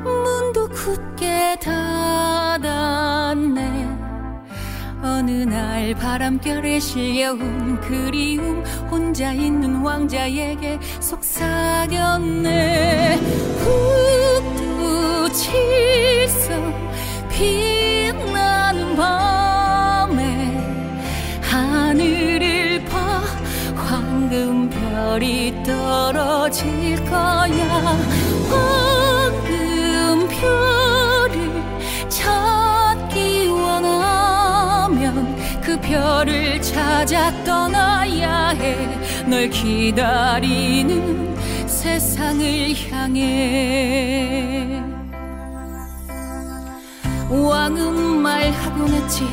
문도 굳게 닫았네. 어느 날 바람결에 실려온 그리움 혼자 있는 왕자에게 속 삭였네. 북두칠성 빛나는 밤에 하늘을 봐 황금별이 떨어질 거야. 황금별을 찾기 원하 그 별을 찾아 떠나야 해. 널 기다리는 세상을 향해 왕은 말하곤 했지.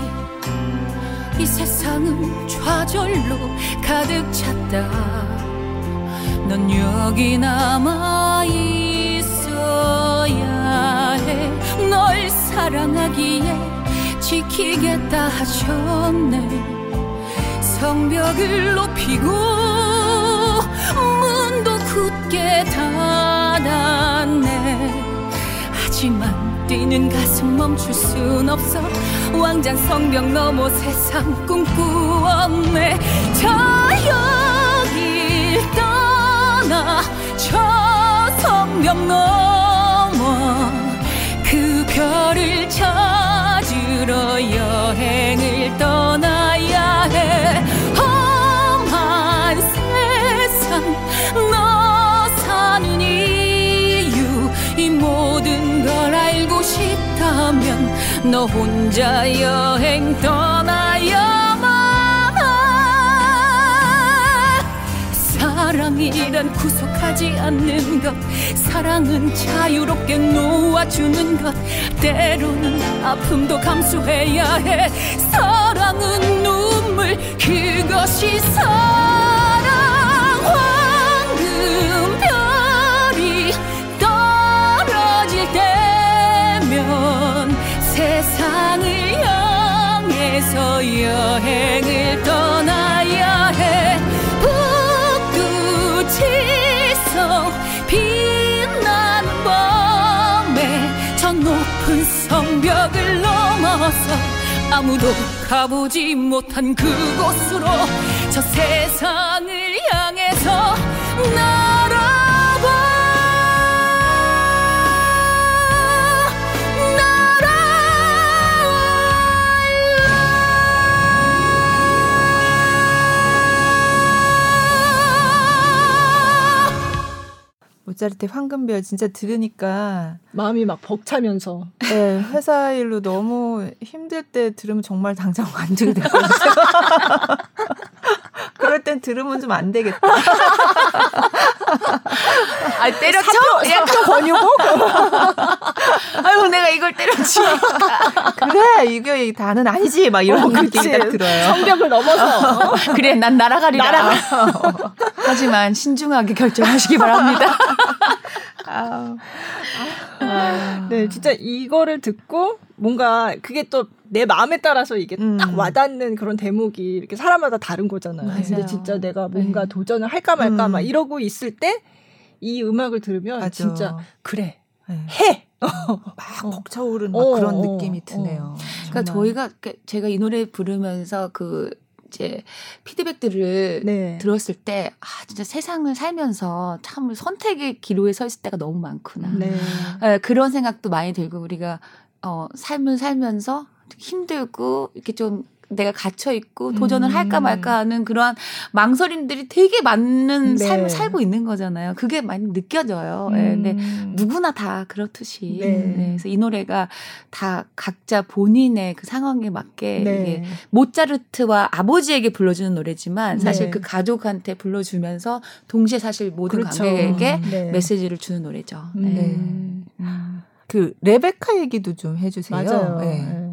이 세상은 좌절로 가득 찼다. 넌 여기 남아 있어야 해. 널 사랑하기에 지키겠다 하셨네. 성벽을 높이고 굳게 닫았네. 하지만 뛰는 가슴 멈출 순 없어. 왕잔 성벽 넘어 세상 꿈꾸었네. 저 여길 떠나 저 성벽 넘어 그 별을 찾 들어 여행을 떠나 싶다면 너 혼자 여행 떠나야만 해 사랑이란 구속하지 않는 것 사랑은 자유롭게 놓아주는 것 때로는 아픔도 감수해야 해. 사랑은 눈물 그것이 사랑 향해서 여행을 떠나야 해. 북두칠성 빛나는 밤에 저 높은 성벽을 넘어서 아무도 가보지 못한 그곳으로 저 세상을 향해서 날
모차르트 황금별 진짜 들으니까
마음이 막 벅차면서
네, 회사 일로 너무 힘들 때 들으면 정말 당장 관두게 될것 같아요. 그럴 땐 들으면 좀 안 되겠다.
아, 때려쳐?
사표 권유고?
아유, 내가 이걸 때려치.
그래, 이게 다는 아니지. 막 이런 어, 느낌이 딱 들어요.
성벽을 넘어서.
그래, 난 날아가리라. 날아가. 하지만 신중하게 결정하시기 바랍니다. 아, 아, 네, 진짜 이거를 듣고 뭔가 그게 또 내 마음에 따라서 이게 음. 딱 와닿는 그런 대목이 이렇게 사람마다 다른 거잖아요. 맞아요. 근데 진짜 내가 뭔가 네. 도전을 할까 말까 음. 막 이러고 있을 때 이 음악을 들으면 맞아. 진짜 그래 네. 해.
막 벅차오르는 어, 그런 어, 느낌이 어. 드네요.
그러니까 저희가 제가 이 노래 부르면서 그 이제 피드백들을 네. 들었을 때, 아, 진짜 세상을 살면서 참 선택의 기로에 서 있을 때가 너무 많구나. 네. 네, 그런 생각도 많이 들고, 우리가, 어, 삶을 살면서 힘들고, 이렇게 좀 내가 갇혀 있고 도전을 음. 할까 말까 하는 그러한 망설임들이 되게 많은 네. 삶을 살고 있는 거잖아요. 그게 많이 느껴져요. 음. 네, 근데 누구나 다 그렇듯이. 네. 네. 그래서 이 노래가 다 각자 본인의 그 상황에 맞게 네. 이게 모차르트와 아버지에게 불러주는 노래지만 사실 네. 그 가족한테 불러주면서 동시에 사실 모든 그렇죠. 관객에게 네. 메시지를 주는 노래죠. 음.
그 레베카 얘기도 좀 해주세요.
맞아요.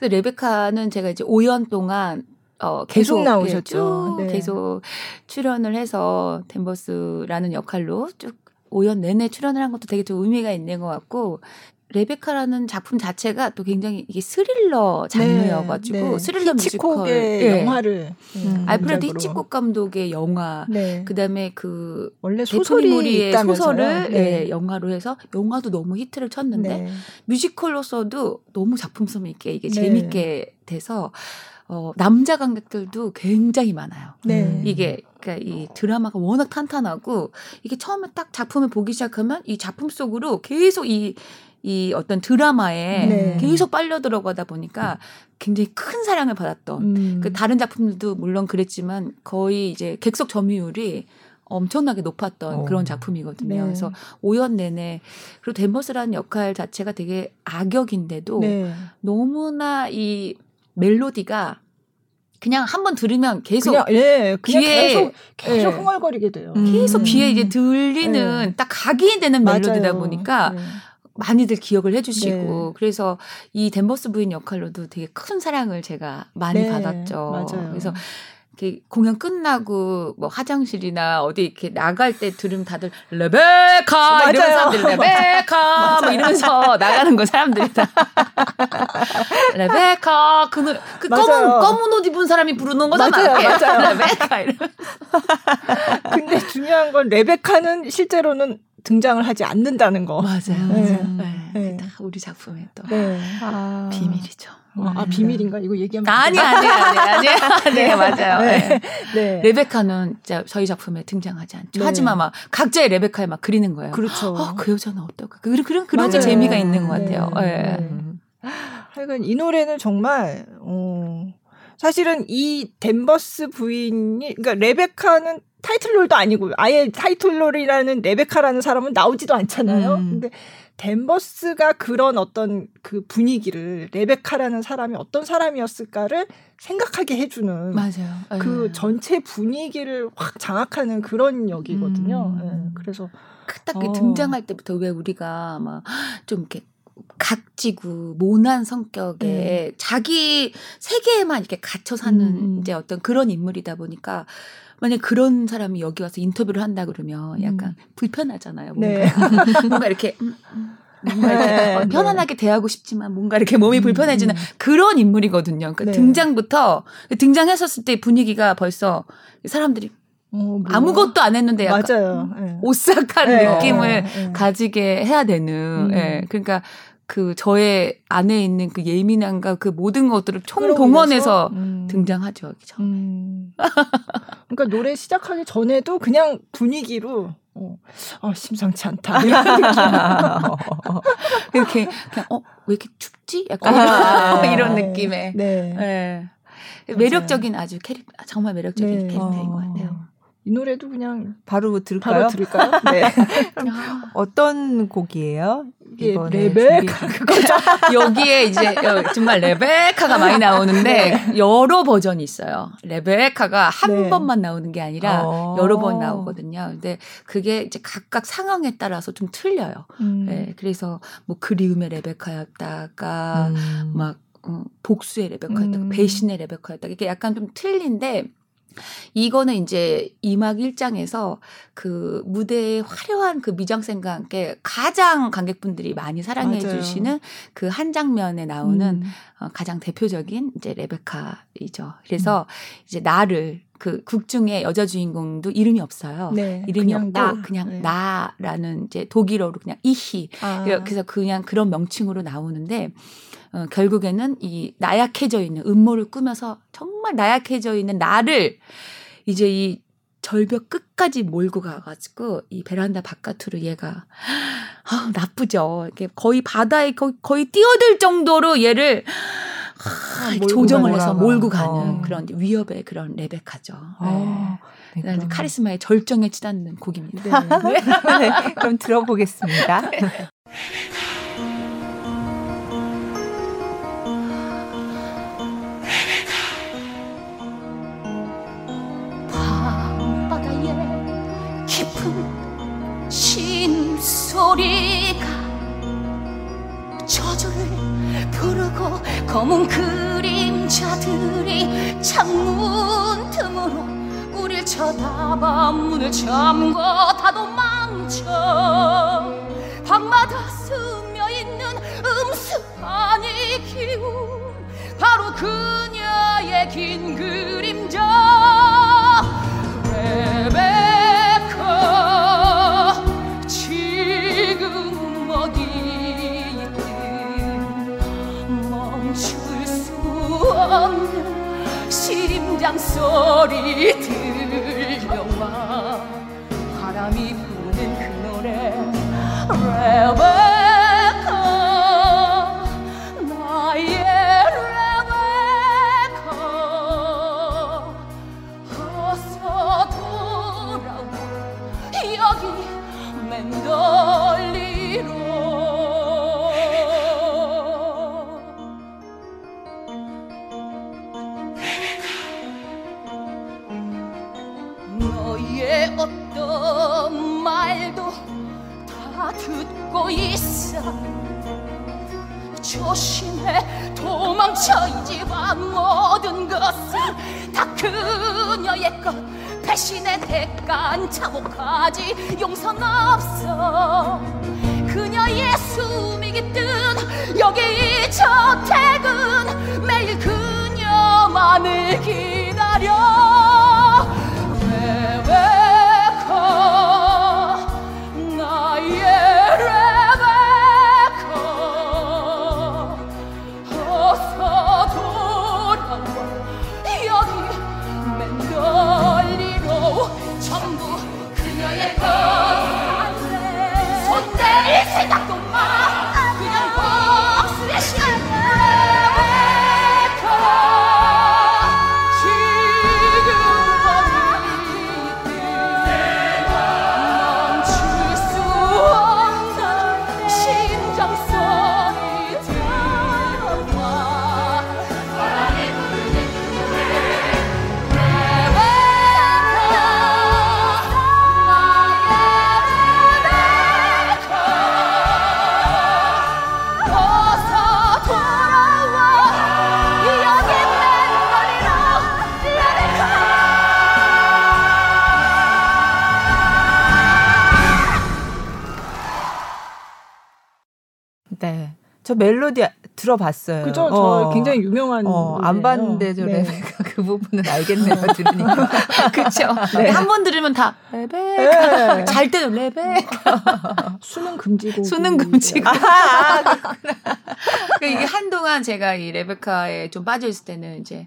네.
그래서 레베카는 제가 이제 5년 동안 어, 계속,
계속 나오셨죠.
네. 계속 출연을 해서 댄버스라는 역할로 쭉 5년 내내 출연을 한 것도 되게 좀 의미가 있는 것 같고 레베카라는 작품 자체가 또 굉장히 이게 스릴러 장르여가지고 네, 네.
스릴러 뮤지컬 네. 영화를
음, 알프레드 히치콕 감독의 영화 네. 그다음에 그
원래 소설이
소설을 네. 영화로 해서 영화도 너무 히트를 쳤는데 네. 뮤지컬로서도 너무 작품성 있게 이게 재밌게 돼서 어, 남자 관객들도 굉장히 많아요. 네. 이게 그러니까 이 드라마가 워낙 탄탄하고 이게 처음에 딱 작품을 보기 시작하면 이 작품 속으로 계속 이 이 어떤 드라마에 네. 계속 빨려 들어가다 보니까 굉장히 큰 사랑을 받았던 음. 그 다른 작품들도 물론 그랬지만 거의 이제 객석 점유율이 엄청나게 높았던 오. 어. 그런 작품이거든요. 네. 그래서 5년 내내 그리고 덴버스라는 역할 자체가 되게 악역인데도 네. 너무나 이 멜로디가 그냥 한 번 들으면 계속
그냥, 예, 그냥 귀에 계속 계속 예, 흥얼거리게 돼요.
계속 음. 귀에 이제 들리는 네. 딱 각인이 되는 멜로디다 맞아요. 보니까 네. 많이들 기억을 해주시고 네. 그래서 이 댄버스 부인 역할로도 되게 큰 사랑을 제가 많이 네. 받았죠.
맞아요.
그래서 이렇게 공연 끝나고 뭐 화장실이나 어디 이렇게 나갈 때 들으면 다들 레베카 이런 사람들 레베카 뭐 이러면서 나가는 거 사람들이 다 레베카 그, 그 검은 검은 옷 입은 사람이 부르는 거잖아.
맞아요, 맞아요.
레베카 이러
근데 중요한 건 레베카는 실제로는 등장을 하지 않는다는 거.
맞아요. 네. 네. 네. 다 우리 작품의 또 네. 아. 비밀이죠.
아, 아, 비밀인가? 이거 얘기하면
아니 아니 아니 아니 네, 맞아요. 네. 네. 레베카는 진짜 저희 작품에 등장하지 않죠. 네. 하지만 막 각자의 레베카에 막 그리는 거예요.
그렇죠.
어, 그 여자는 어떨까? 그런 그런 그런 게 재미가 있는 것 같아요. 네.
네. 하여간 이 노래는 정말 어 사실은 이 댄버스 부인이 그러니까 레베카는 타이틀롤도 아니고 아예 타이틀롤이라는 레베카라는 사람은 나오지도 않잖아요. 음. 근데 댄버스가 그런 어떤 그 분위기를 레베카라는 사람이 어떤 사람이었을까를 생각하게 해주는
맞아요.
그 네. 전체 분위기를 확 장악하는 그런 역이거든요. 음. 네. 그래서
딱 어. 등장할 때부터 왜 우리가 막 좀 이렇게 각지고 모난 성격에 네. 자기 세계에만 이렇게 갇혀 사는 음. 이제 어떤 그런 인물이다 보니까 만약 그런 사람이 여기 와서 인터뷰를 한다 그러면 약간 음. 불편하잖아요. 뭔가, 네. 뭔가 이렇게 음, 음, 뭔가 이렇게 네, 어, 편안하게 네. 대하고 싶지만 뭔가 이렇게 몸이 음, 불편해지는 음. 그런 인물이거든요. 그러니까 네. 등장부터 등장했었을 때 분위기가 벌써 사람들이 어, 뭐. 아무것도 안 했는데 약간 맞아요. 네. 오싹한 네. 느낌을 네. 가지게 해야 되는. 음. 예. 그러니까 그 저의 안에 있는 그 예민함과 그 모든 것들을 총동원해서 음. 등장하죠. 그죠? 음.
그러니까 노래 시작하기 전에도 그냥 분위기로 어, 어 심상치 않다.
이렇게 그냥 어 왜 이렇게 춥지? 약간 아, 이런 느낌의
네. 네.
매력적인 아주 캐릭 정말 매력적인 네. 캐릭터인 것 같아요.
이 노래도 그냥
바로 들을까요?
바로 들을까요? 네.
어떤 곡이에요?
이번에 레베카 그거죠.
여기에 이제 정말 레베카가 많이 나오는데 네. 여러 버전이 있어요. 레베카가 한 네. 번만 나오는 게 아니라 어. 여러 번 나오거든요. 근데 그게 이제 각각 상황에 따라서 좀 틀려요. 음. 네, 그래서 뭐 그리움의 레베카였다가 음. 막 어, 복수의 레베카였다가 음. 배신의 레베카였다가 이게 약간 좀 틀린데
이거는 이제 이막 1장에서 그 무대의 화려한 그 미장센과 함께 가장 관객분들이 많이 사랑해 맞아요. 주시는 그 한 장면에 나오는 음. 어, 가장 대표적인 이제 레베카이죠. 그래서 음. 이제 나를 그 극 중에 여자 주인공도 이름이 없어요. 네, 이름이 그냥 없고 나. 그냥 네. 나라는 이제 독일어로 그냥 이히. 아. 그래서 그냥 그런 명칭으로 나오는데 어, 결국에는 이 나약해져 있는 음모를 꾸며서 정말 나약해져 있는 나를 이제 이 절벽 끝까지 몰고 가가지고 이 베란다 바깥으로 얘가 아 나쁘죠. 이게 거의 바다에 거의, 거의 뛰어들 정도로 얘를 아, 조정을 해서 몰고 가는 어. 그런 위협의 그런 레베카죠. 어, 네. 네, 카리스마의 절정에 치닫는 곡입니다.
네. 네. 그럼 들어보겠습니다.
소리가 저주를 부르고 검은 그림자들이 창문 틈으로 우릴 쳐다봐 문을 잠궈 다도 망쳐. 방마다 스며 있는 음습하니 기운 바로 그녀의 긴 그림자 심장 소리 들려와. 바람이 부는 그 노래 레베 도망쳐 이 집안 모든 것은 다 그녀의 것. 배신의 대가는 참혹하지. 용선 없어. 그녀의 숨이 깃든 여기 이 저택은 매일 그녀만을 기다려
멜로디 들어봤어요.
그죠? 어. 저 굉장히 유명한. 어,
안 봤는데 저 네. 레베카 그 부분은 알겠네요. 들으니까.
그렇죠. 네. 한번 들으면 다 레베카. 네. 잘 때도 레베카.
수능 금지곡.
수능 금지곡. 아, 그러니까 이게 한동안 제가 이 레베카에 좀 빠져 있을 때는 이제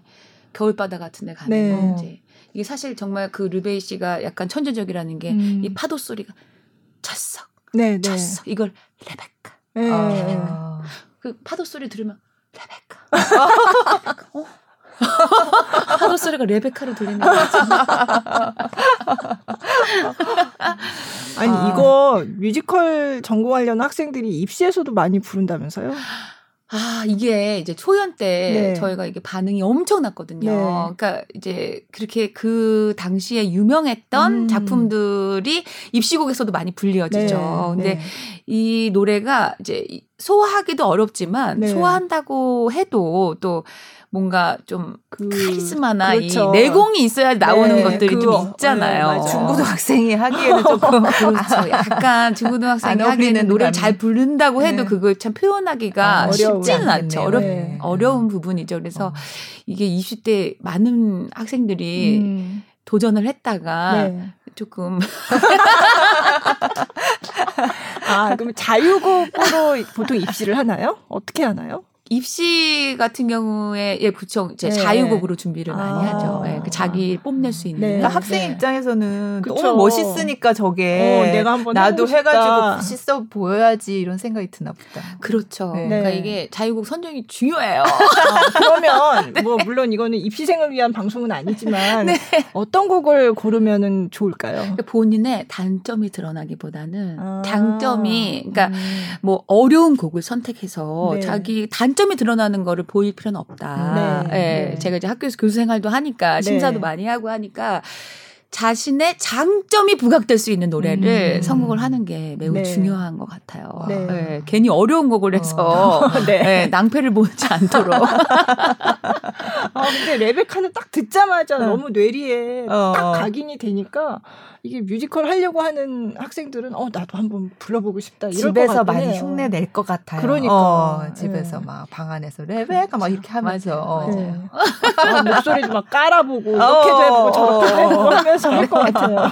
겨울바다 같은 데 가는 네. 이제 이게 사실 정말 그 르베이 씨가 약간 천재적이라는 게이 음. 파도 소리가 쳤어. 네, 네. 쳤어. 이걸 레베카. 네. 아. 그 파도 소리 들으면 레베카. 어? 파도 소리가 레베카로 들리는 거지.
아니 아. 이거 뮤지컬 전공하려는 학생들이 입시에서도 많이 부른다면서요?
아, 이게 이제 초연 때 네. 저희가 이게 반응이 엄청 났거든요. 네. 그러니까 이제 그렇게 그 당시에 유명했던 음. 작품들이 입시곡에서도 많이 불리어지죠. 네. 근데 네. 이 노래가 이제
소화하기도 어렵지만 네. 소화한다고 해도 또 뭔가 좀 그, 카리스마나 그렇죠. 이 내공이 있어야 나오는 네, 것들이 그, 좀 있잖아요.
네, 중고등학생이 하기에는 조금
그렇죠. 약간 중고등학생이 하기에는 노래를 잘 부른다고 해도 네. 그걸 참 표현하기가 아, 쉽지는 않죠. 어렵 네. 어려운 부분이죠. 그래서 어. 이게 20대 많은 학생들이 음. 도전을 했다가 네. 조금
아 그러면 자유곡으로 보통 입시를 하나요? 어떻게 하나요?
입시 같은 경우에 예 그쵸 이제 네. 자유곡으로 준비를 많이 아. 하죠. 예, 그 자기 뽐낼 수 있는. 네.
그러니까 학생 네. 입장에서는 그쵸. 너무 멋있으니까 저게 어, 내가 한번 나도 해가지고 멋있어 보여야지 이런 생각이 드나 보다.
그렇죠. 네. 그러니까 이게 자유곡 선정이 중요해요.
아, 그러면 네. 뭐 물론 이거는 입시생을 위한 방송은 아니지만 네. 어떤 곡을 고르면은 좋을까요?
그러니까 본인의 단점이 드러나기보다는 아. 장점이 그러니까 음. 뭐 어려운 곡을 선택해서 자기 단점 장점이 드러나는 거를 보일 필요는 없다. 네. 예, 네. 제가 이제 학교에서 교수 생활도 하니까 네. 심사도 많이 하고 하니까 자신의 장점이 부각될 수 있는 노래를 음. 선곡을 하는 게 매우 네. 중요한 것 같아요. 네. 네. 괜히 어려운 곡을 해서 어. 네. 네, 낭패를 보지 않도록.
아, 근데 레베카는 딱 듣자마자 어. 너무 뇌리에 어. 딱 각인이 되니까 이게 뮤지컬 하려고 하는 학생들은 어 나도 한번 불러보고 싶다.
집에서 많이. 흉내 낼 것 같아요. 그러니까 어, 집에서 네. 막방 안에서 레베카 막 이렇게 하면서 어.
네. 아, 목소리도 막 깔아보고 이렇게도 어, 해보고 저렇게도 해보고 하면서 할 것 같아요.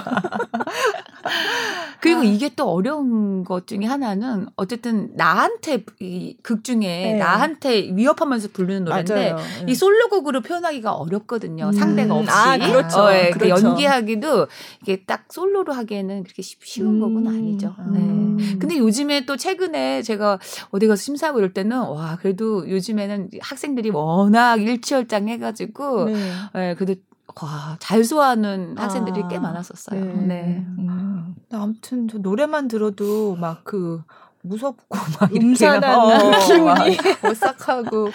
그리고 아. 이게 또 어려운 것 중에 하나는 어쨌든 나한테 이 극 중에 네. 나한테 위협하면서 부르는 노래인데 맞아요. 이 솔로곡으로 표현하기가 어렵거든요. 음. 상대가 없이. 아, 그렇죠. 어, 예, 그렇죠. 연기하기도 이게 딱 솔로로 하기에는 그렇게 쉬운 음. 곡은 아니죠. 음. 네. 근데 요즘에 또 최근에 제가 어디 가서 심사하고 이럴 때는 와 그래도 요즘에는 학생들이 워낙 일취월장 해가지고 네. 네, 그래도 와, 잘 소화하는 학생들이 아, 꽤 많았었어요. 네. 네.
음. 아무튼 저 노래만 들어도 막 그 무섭고 막
음산한 어, 기운이
오싹하고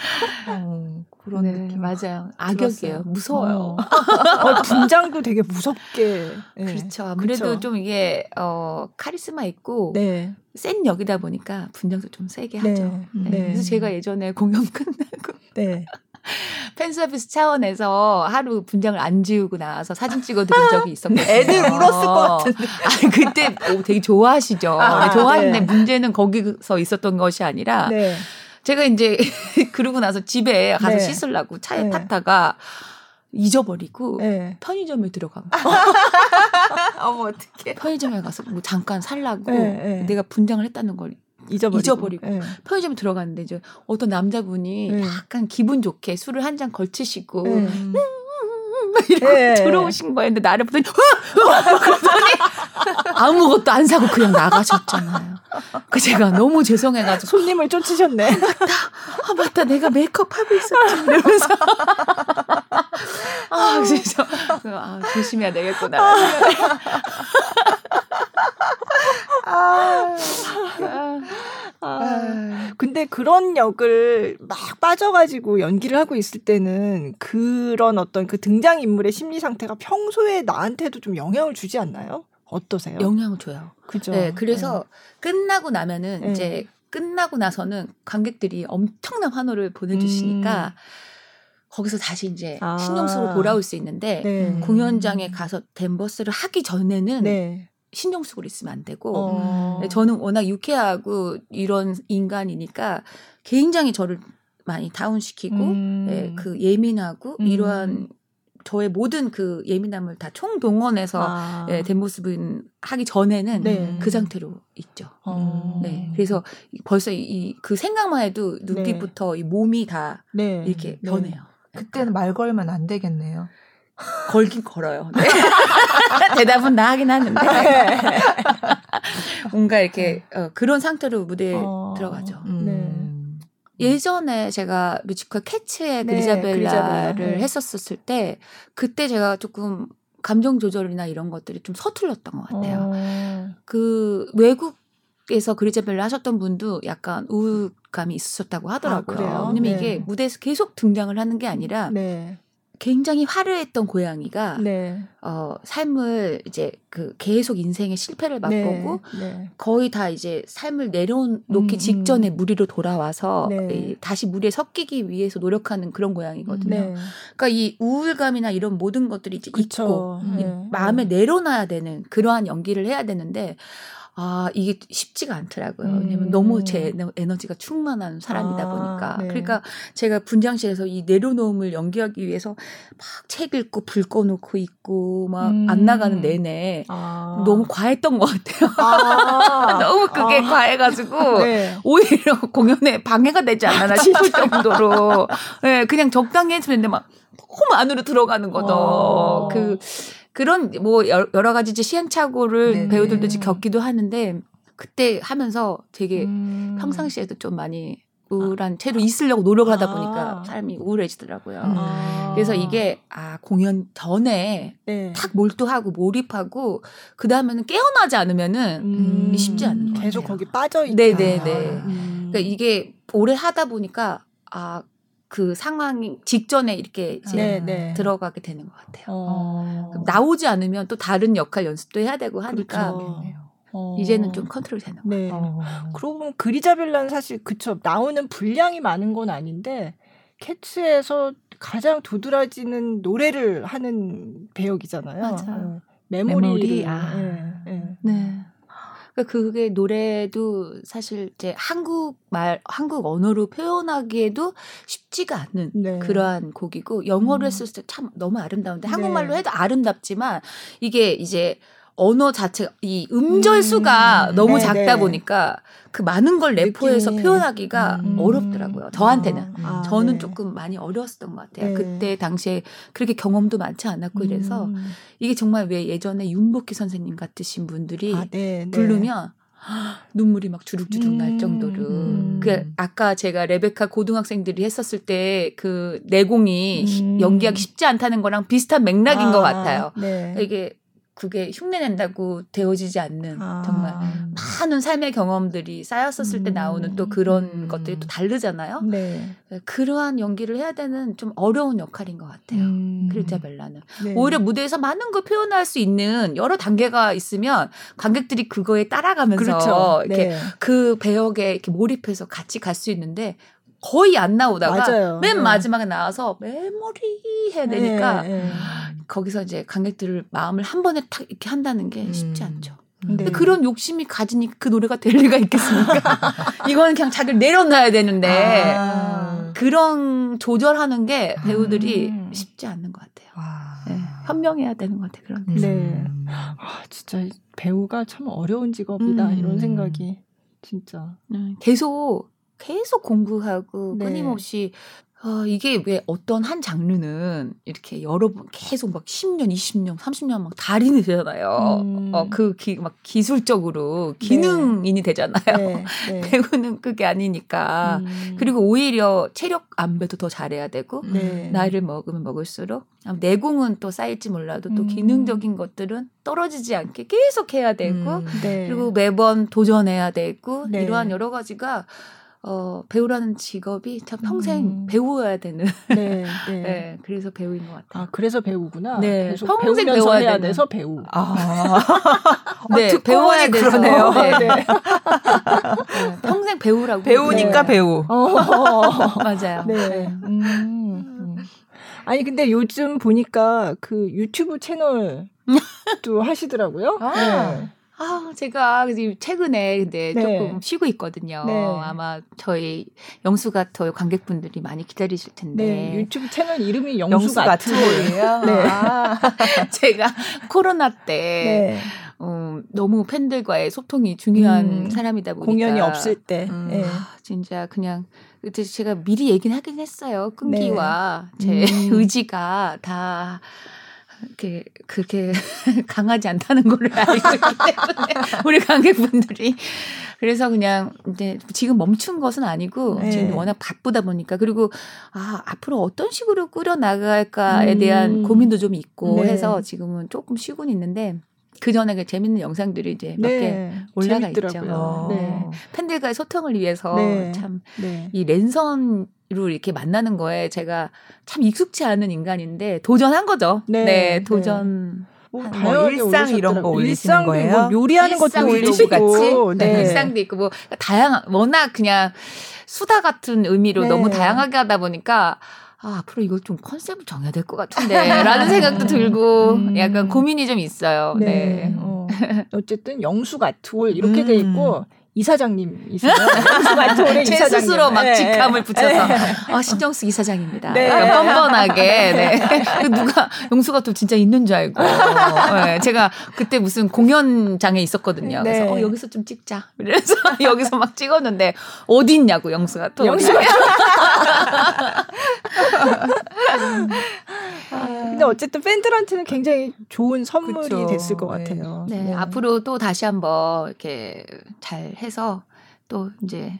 어, 그런 네, 느낌
맞아요. 악역이에요. 무서워요. 어.
어, 분장도 되게 무섭게.
네. 그렇죠. 아무래도 그렇죠. 좀 이게 어 카리스마 있고 네. 센 역이다 보니까 분장도 좀 세게 하죠. 네. 네. 네. 그래서 제가 예전에 공연 끝나고 네. 팬 서비스 차원에서 하루 분장을 안 지우고 나와서 사진 찍어드린 적이 있었거든요.
애들 울었을 것 같은데.
아니, 그때 오, 되게 좋아하시죠. 아, 좋아하는데 네. 문제는 거기서 있었던 것이 아니라 네. 제가 이제 그러고 나서 집에 가서 네. 씻으려고 차에 네. 탔다가 잊어버리고 네. 편의점에 들어간 거.
어머 어떡해.
편의점에 가서 뭐 잠깐 살라고 네, 내가 분장을 했다는 걸 잊어버리고, 잊어버리고. 네. 편의점에 들어갔는데 이제 어떤 남자분이 네. 약간 기분 좋게 술을 한 잔 걸치시고 네. 음, 이러고 네. 들어오신. 근데 나를 보더니 아무것도 안 사고 그냥 나가셨잖아요. 그 제가 너무 죄송해가지고
손님을 쫓으셨네.
아, 맞다. 아 맞다. 내가 메이크업 하고 있었지. 이러면서 아 진짜 아, 조심해야 되겠구나.
아, 아, 근데 그런 역을 막 빠져가지고 연기를 하고 있을 때는 그런 어떤 그 등장 인물의 심리 상태가 평소에 나한테도 좀 영향을 주지 않나요? 어떠세요?
영향을 줘요. 그죠. 네, 그래서 네. 끝나고 나면은 네. 이제 끝나고 나서는 관객들이 엄청난 환호를 보내주시니까. 음. 거기서 다시 이제 아. 신용수로 돌아올 수 있는데 네. 공연장에 가서 댄버스를 하기 전에는 네. 신경 쓰고 있으면 안 되고 어. 네, 저는 워낙 유쾌하고 이런 인간이니까 굉장히 저를 많이 다운시키고 음. 네, 그 예민하고 음. 이러한 저의 모든 그 예민함을 다 총동원해서 아. 예, 된 모습은 하기 전에는 네. 그 상태로 있죠. 어. 네. 그래서 벌써 이 그 생각만 해도 눈빛부터 네. 이 몸이 다 네. 이렇게 네. 변해요.
그때는 말 걸면 안 되겠네요.
걸긴 걸어요. 네. 대답은 나 하긴 하는데. 뭔가 이렇게 어, 그런 상태로 무대에 어, 들어가죠. 음. 네. 예전에 제가 뮤지컬 캐츠의 네, 그리자벨라를 네. 했었을 때 그때 제가 조금 감정 조절이나 이런 것들이 좀 서툴렀던 것 같아요. 어. 그 외국 에서 그리자벨라 하셨던 분도 약간 우울감이 있으셨다고 하더라고요. 아, 왜냐면 네. 이게 무대에서 계속 등장을 하는 게 아니라 네. 굉장히 화려했던 고양이가 네. 어 삶을 이제 그 계속 인생의 실패를 네. 맛보고 네. 거의 다 이제 삶을 내려놓기 음, 음. 직전에 무리로 돌아와서 네. 다시 무리에 섞이기 위해서 노력하는 그런 고양이거든요. 네. 그러니까 이 우울감이나 이런 모든 것들이 이제 그쵸. 있고 네. 마음에 내려놔야 되는 그러한 연기를 해야 되는데 아, 이게 쉽지가 않더라고요. 음. 왜냐면 너무 제 에너지가 충만한 사람이다 아, 보니까. 네. 그러니까 제가 분장실에서 이 내려놓음을 연기하기 위해서 막 책 읽고 불 꺼놓고 있고 막안 음. 나가는 내내 아. 너무 과했던 것 같아요. 아. 너무 그게 아. 과해가지고 네. 오히려 공연에 방해가 되지 않나 싶을 정도로 네, 그냥 적당히 했는데 막 너무 안으로 들어가는 거죠. 어. 그 그런 뭐 여러 가지 이제 시행착오를 네네. 배우들도 이제 겪기도 하는데 그때 하면서 되게 음. 평상시에도 좀 많이 우울한 아. 채로 있으려고 노력을 하다 보니까 아. 삶이 우울해지더라고요. 아. 그래서 이게 아 공연 전에 네. 탁 몰두하고 몰입하고 그 다음에는 깨어나지 않으면은 음. 쉽지 않은 거예요.
계속 거기 빠져 있다.
네네네. 음. 그러니까 이게 오래 하다 보니까 아 그 상황이 직전에 이렇게 이제 네, 네. 들어가게 되는 것 같아요. 어. 나오지 않으면 또 다른 역할 연습도 해야 되고 하니까 그렇죠. 어. 이제는 좀 컨트롤 되는 것 네. 같아요.
어. 그러고 보면 그리자벨라는 사실 그쵸 나오는 분량이 많은 건 아닌데 캐츠에서 가장 도드라지는 노래를 하는 배역이잖아요. 맞아요. 어. 메모리. 메모리. 아. 네. 네.
네. 그러니까 그게 노래도 사실 이제 한국 말 한국 언어로 표현하기에도 쉽지가 않은 네. 그러한 곡이고 영어로 음. 했을 때 참 너무 아름다운데 한국말로 네. 해도 아름답지만 이게 이제 언어 자체 이 음절 수가 음, 너무 네, 작다 네. 보니까 그 많은 걸 내포해서 느낌이. 표현하기가 음. 어렵더라고요. 저한테는 아, 저는 네. 조금 많이 어려웠던 것 같아요. 네. 그때 당시에 그렇게 경험도 많지 않았고 이래서 음. 이게 정말 왜 예전에 윤복희 선생님 같으신 분들이 아, 네, 네. 부르면 눈물이 막 주룩주룩 음. 날 정도로. 음. 그 아까 제가 레베카 고등학생들이 했었을 때 그 내공이 음. 연기하기 쉽지 않다는 거랑 비슷한 맥락인 아, 것 같아요. 네. 이게 그게 흉내낸다고 되어지지 않는 아. 정말 많은 삶의 경험들이 쌓였었을 음. 때 나오는 또 그런 음. 것들이 또 다르잖아요. 네. 네. 그러한 연기를 해야 되는 좀 어려운 역할인 것 같아요. 음. 크리자벨라는 네. 오히려 무대에서 많은 걸 표현할 수 있는 여러 단계가 있으면 관객들이 그거에 따라가면서 그렇죠. 이렇게 네. 그 배역에 이렇게 몰입해서 같이 갈 수 있는데 거의 안 나오다가 맞아요. 맨 네. 마지막에 나와서 메모리 해야 되니까 네, 네. 거기서 이제 관객들을 마음을 한 번에 탁 이렇게 한다는 게 쉽지 음. 않죠. 네. 근데 그런 욕심이 가지니 그 노래가 될 리가 있겠습니까? 이거는 그냥 자기를 내려놔야 되는데 아. 그런 조절하는 게 배우들이 음. 쉽지 않는 것 같아요. 네. 현명해야 되는 것 같아요. 그런 데서. 네.
아 진짜 배우가 참 어려운 직업이다 음. 이런 생각이 진짜.
네. 계속 계속 공부하고 네. 끊임없이 어, 이게 왜 어떤 한 장르는 이렇게 여러 번 계속 막 10년, 20년, 30년 막 달인이 되잖아요. 음. 어, 그 기, 막 기술적으로 기능인이 네. 되잖아요. 네. 네. 배우는 그게 아니니까. 음. 그리고 오히려 체력 안배도 더 잘해야 되고, 네. 나이를 먹으면 먹을수록 내공은 또 쌓일지 몰라도 또 음. 기능적인 것들은 떨어지지 않게 계속 해야 되고, 음. 네. 그리고 매번 도전해야 되고, 네. 이러한 여러 가지가 어, 배우라는 직업이 참 평생 음. 배워야 되는. 네, 네. 네, 그래서 배우인 것 같아요.
아, 그래서 배우구나. 네, 계속 평생 배워야 해야 돼서 배우. 아,
네, 어, 배워야 돼서. 네. 네. 네. 평생 배우라고.
배우니까 네. 배우. 어,
맞아요. 네. 네. 음,
음. 아니 근데 요즘 보니까 그 유튜브 채널도 하시더라고요. 아. 네.
아, 제가 지금 최근에 근데 네. 조금 쉬고 있거든요. 네. 아마 저희 영수가토 관객분들이 많이 기다리실 텐데. 네,
유튜브 채널 이름이 영수가토예요.
네. 아, 제가 코로나 때 네. 음, 너무 팬들과의 소통이 중요한 음, 사람이다 보니까
공연이 없을 때
음, 네. 아, 진짜 그냥 그때 제가 미리 얘기는 하긴 했어요. 끈기와 네. 제 음. 의지가 다 이렇게 그렇게 강하지 않다는 걸 알고 있기 때문에 우리 관객분들이 그래서 그냥 이제 지금 멈춘 것은 아니고 네. 지금 워낙 바쁘다 보니까 그리고 아 앞으로 어떤 식으로 꾸려 나갈까에 음. 대한 고민도 좀 있고 네. 해서 지금은 조금 쉬고는 있는데 그 전에 그 재밌는 영상들이 이제 몇개 네, 올라가 재밌더라고요. 있죠. 네. 팬들과의 소통을 위해서 네. 참이 네. 랜선 로 이렇게 만나는 거에 제가 참 익숙치 않은 인간인데 도전한 거죠. 네, 네 도전.
뭐, 뭐 일상 이런 거 올리시는 거예요?
뭐 요리하는 것도 올리시고
같이 네. 네. 일상도 있고 뭐 다양한 워낙 그냥 수다 같은 의미로 네. 너무 다양하게 하다 보니까 아, 앞으로 이걸 좀 컨셉을 정해야 될 것 같은데 라는 생각도 들고 음. 약간 고민이 좀 있어요. 네. 네. 어.
어쨌든 영수 가 툴 이렇게 음. 돼 있고 이사장님 이세요.
제 스스로 막 네. 직함을 붙여서 네. 아, 신정수 이사장입니다. 네. 뻔뻔하게. 네. 그 누가 용수가 또 진짜 있는 줄 알고. 네. 제가 그때 무슨 공연장에 있었거든요. 그래서 네. 어, 여기서 좀 찍자. 그래서 여기서 막 찍었는데 어디 있냐고 영수가 또. 영수가.
근데 어쨌든 팬들한테는 굉장히 좋은 선물이 그쵸. 됐을 것 같아요.
네. 앞으로 또 다시 한번 이렇게 잘 해서 또 이제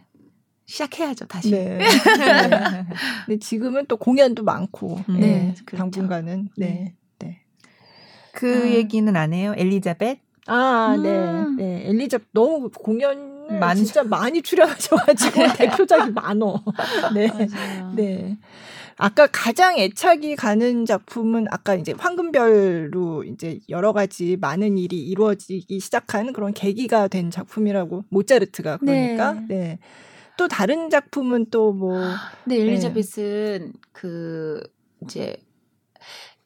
시작해야죠 다시. 네. 네.
근데 지금은 또 공연도 많고, 음. 네, 그렇죠. 당분간은 네, 네.
그 아. 얘기는 안 해요, 엘리자벳?
아, 네. 음. 네, 네. 엘리자벳 너무 공연 많 진짜 많이 출연하셔가지고 대표작이 많어. 네, 맞아요. 네. 아까 가장 애착이 가는 작품은 아까 이제 황금별로 이제 여러 가지 많은 일이 이루어지기 시작한 그런 계기가 된 작품이라고 모차르트가 그러니까 네. 네. 또 다른 작품은 또 뭐.
네, 엘리자벳은 네. 그 이제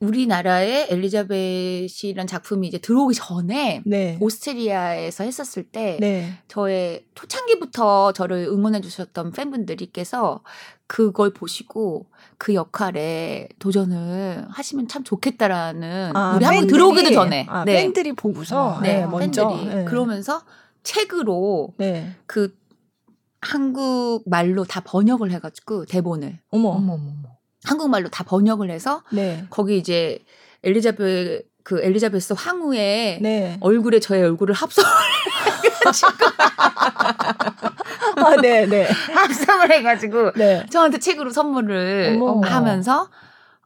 우리나라에 엘리자벳이란 작품이 이제 들어오기 전에 네. 오스트리아에서 했었을 때 네. 저의 초창기부터 저를 응원해 주셨던 팬분들께서 그걸 보시고 그 역할에 도전을 하시면 참 좋겠다라는 아, 우리 한번 들어오기도 전에
아, 네. 팬들이 보고서 네, 네 먼저
팬들이 네. 그러면서 책으로 네. 그 한국 말로 다 번역을 해가지고 대본을
어머 어머 어머
한국말로 다 번역을 해서 네. 거기 이제 엘리자베 그 엘리자베스 황후의 네. 얼굴에 저의 얼굴을 합성 을 해가지고
아, 네, 네.
합성을 해가지고 네. 저한테 책으로 선물을 어머. 하면서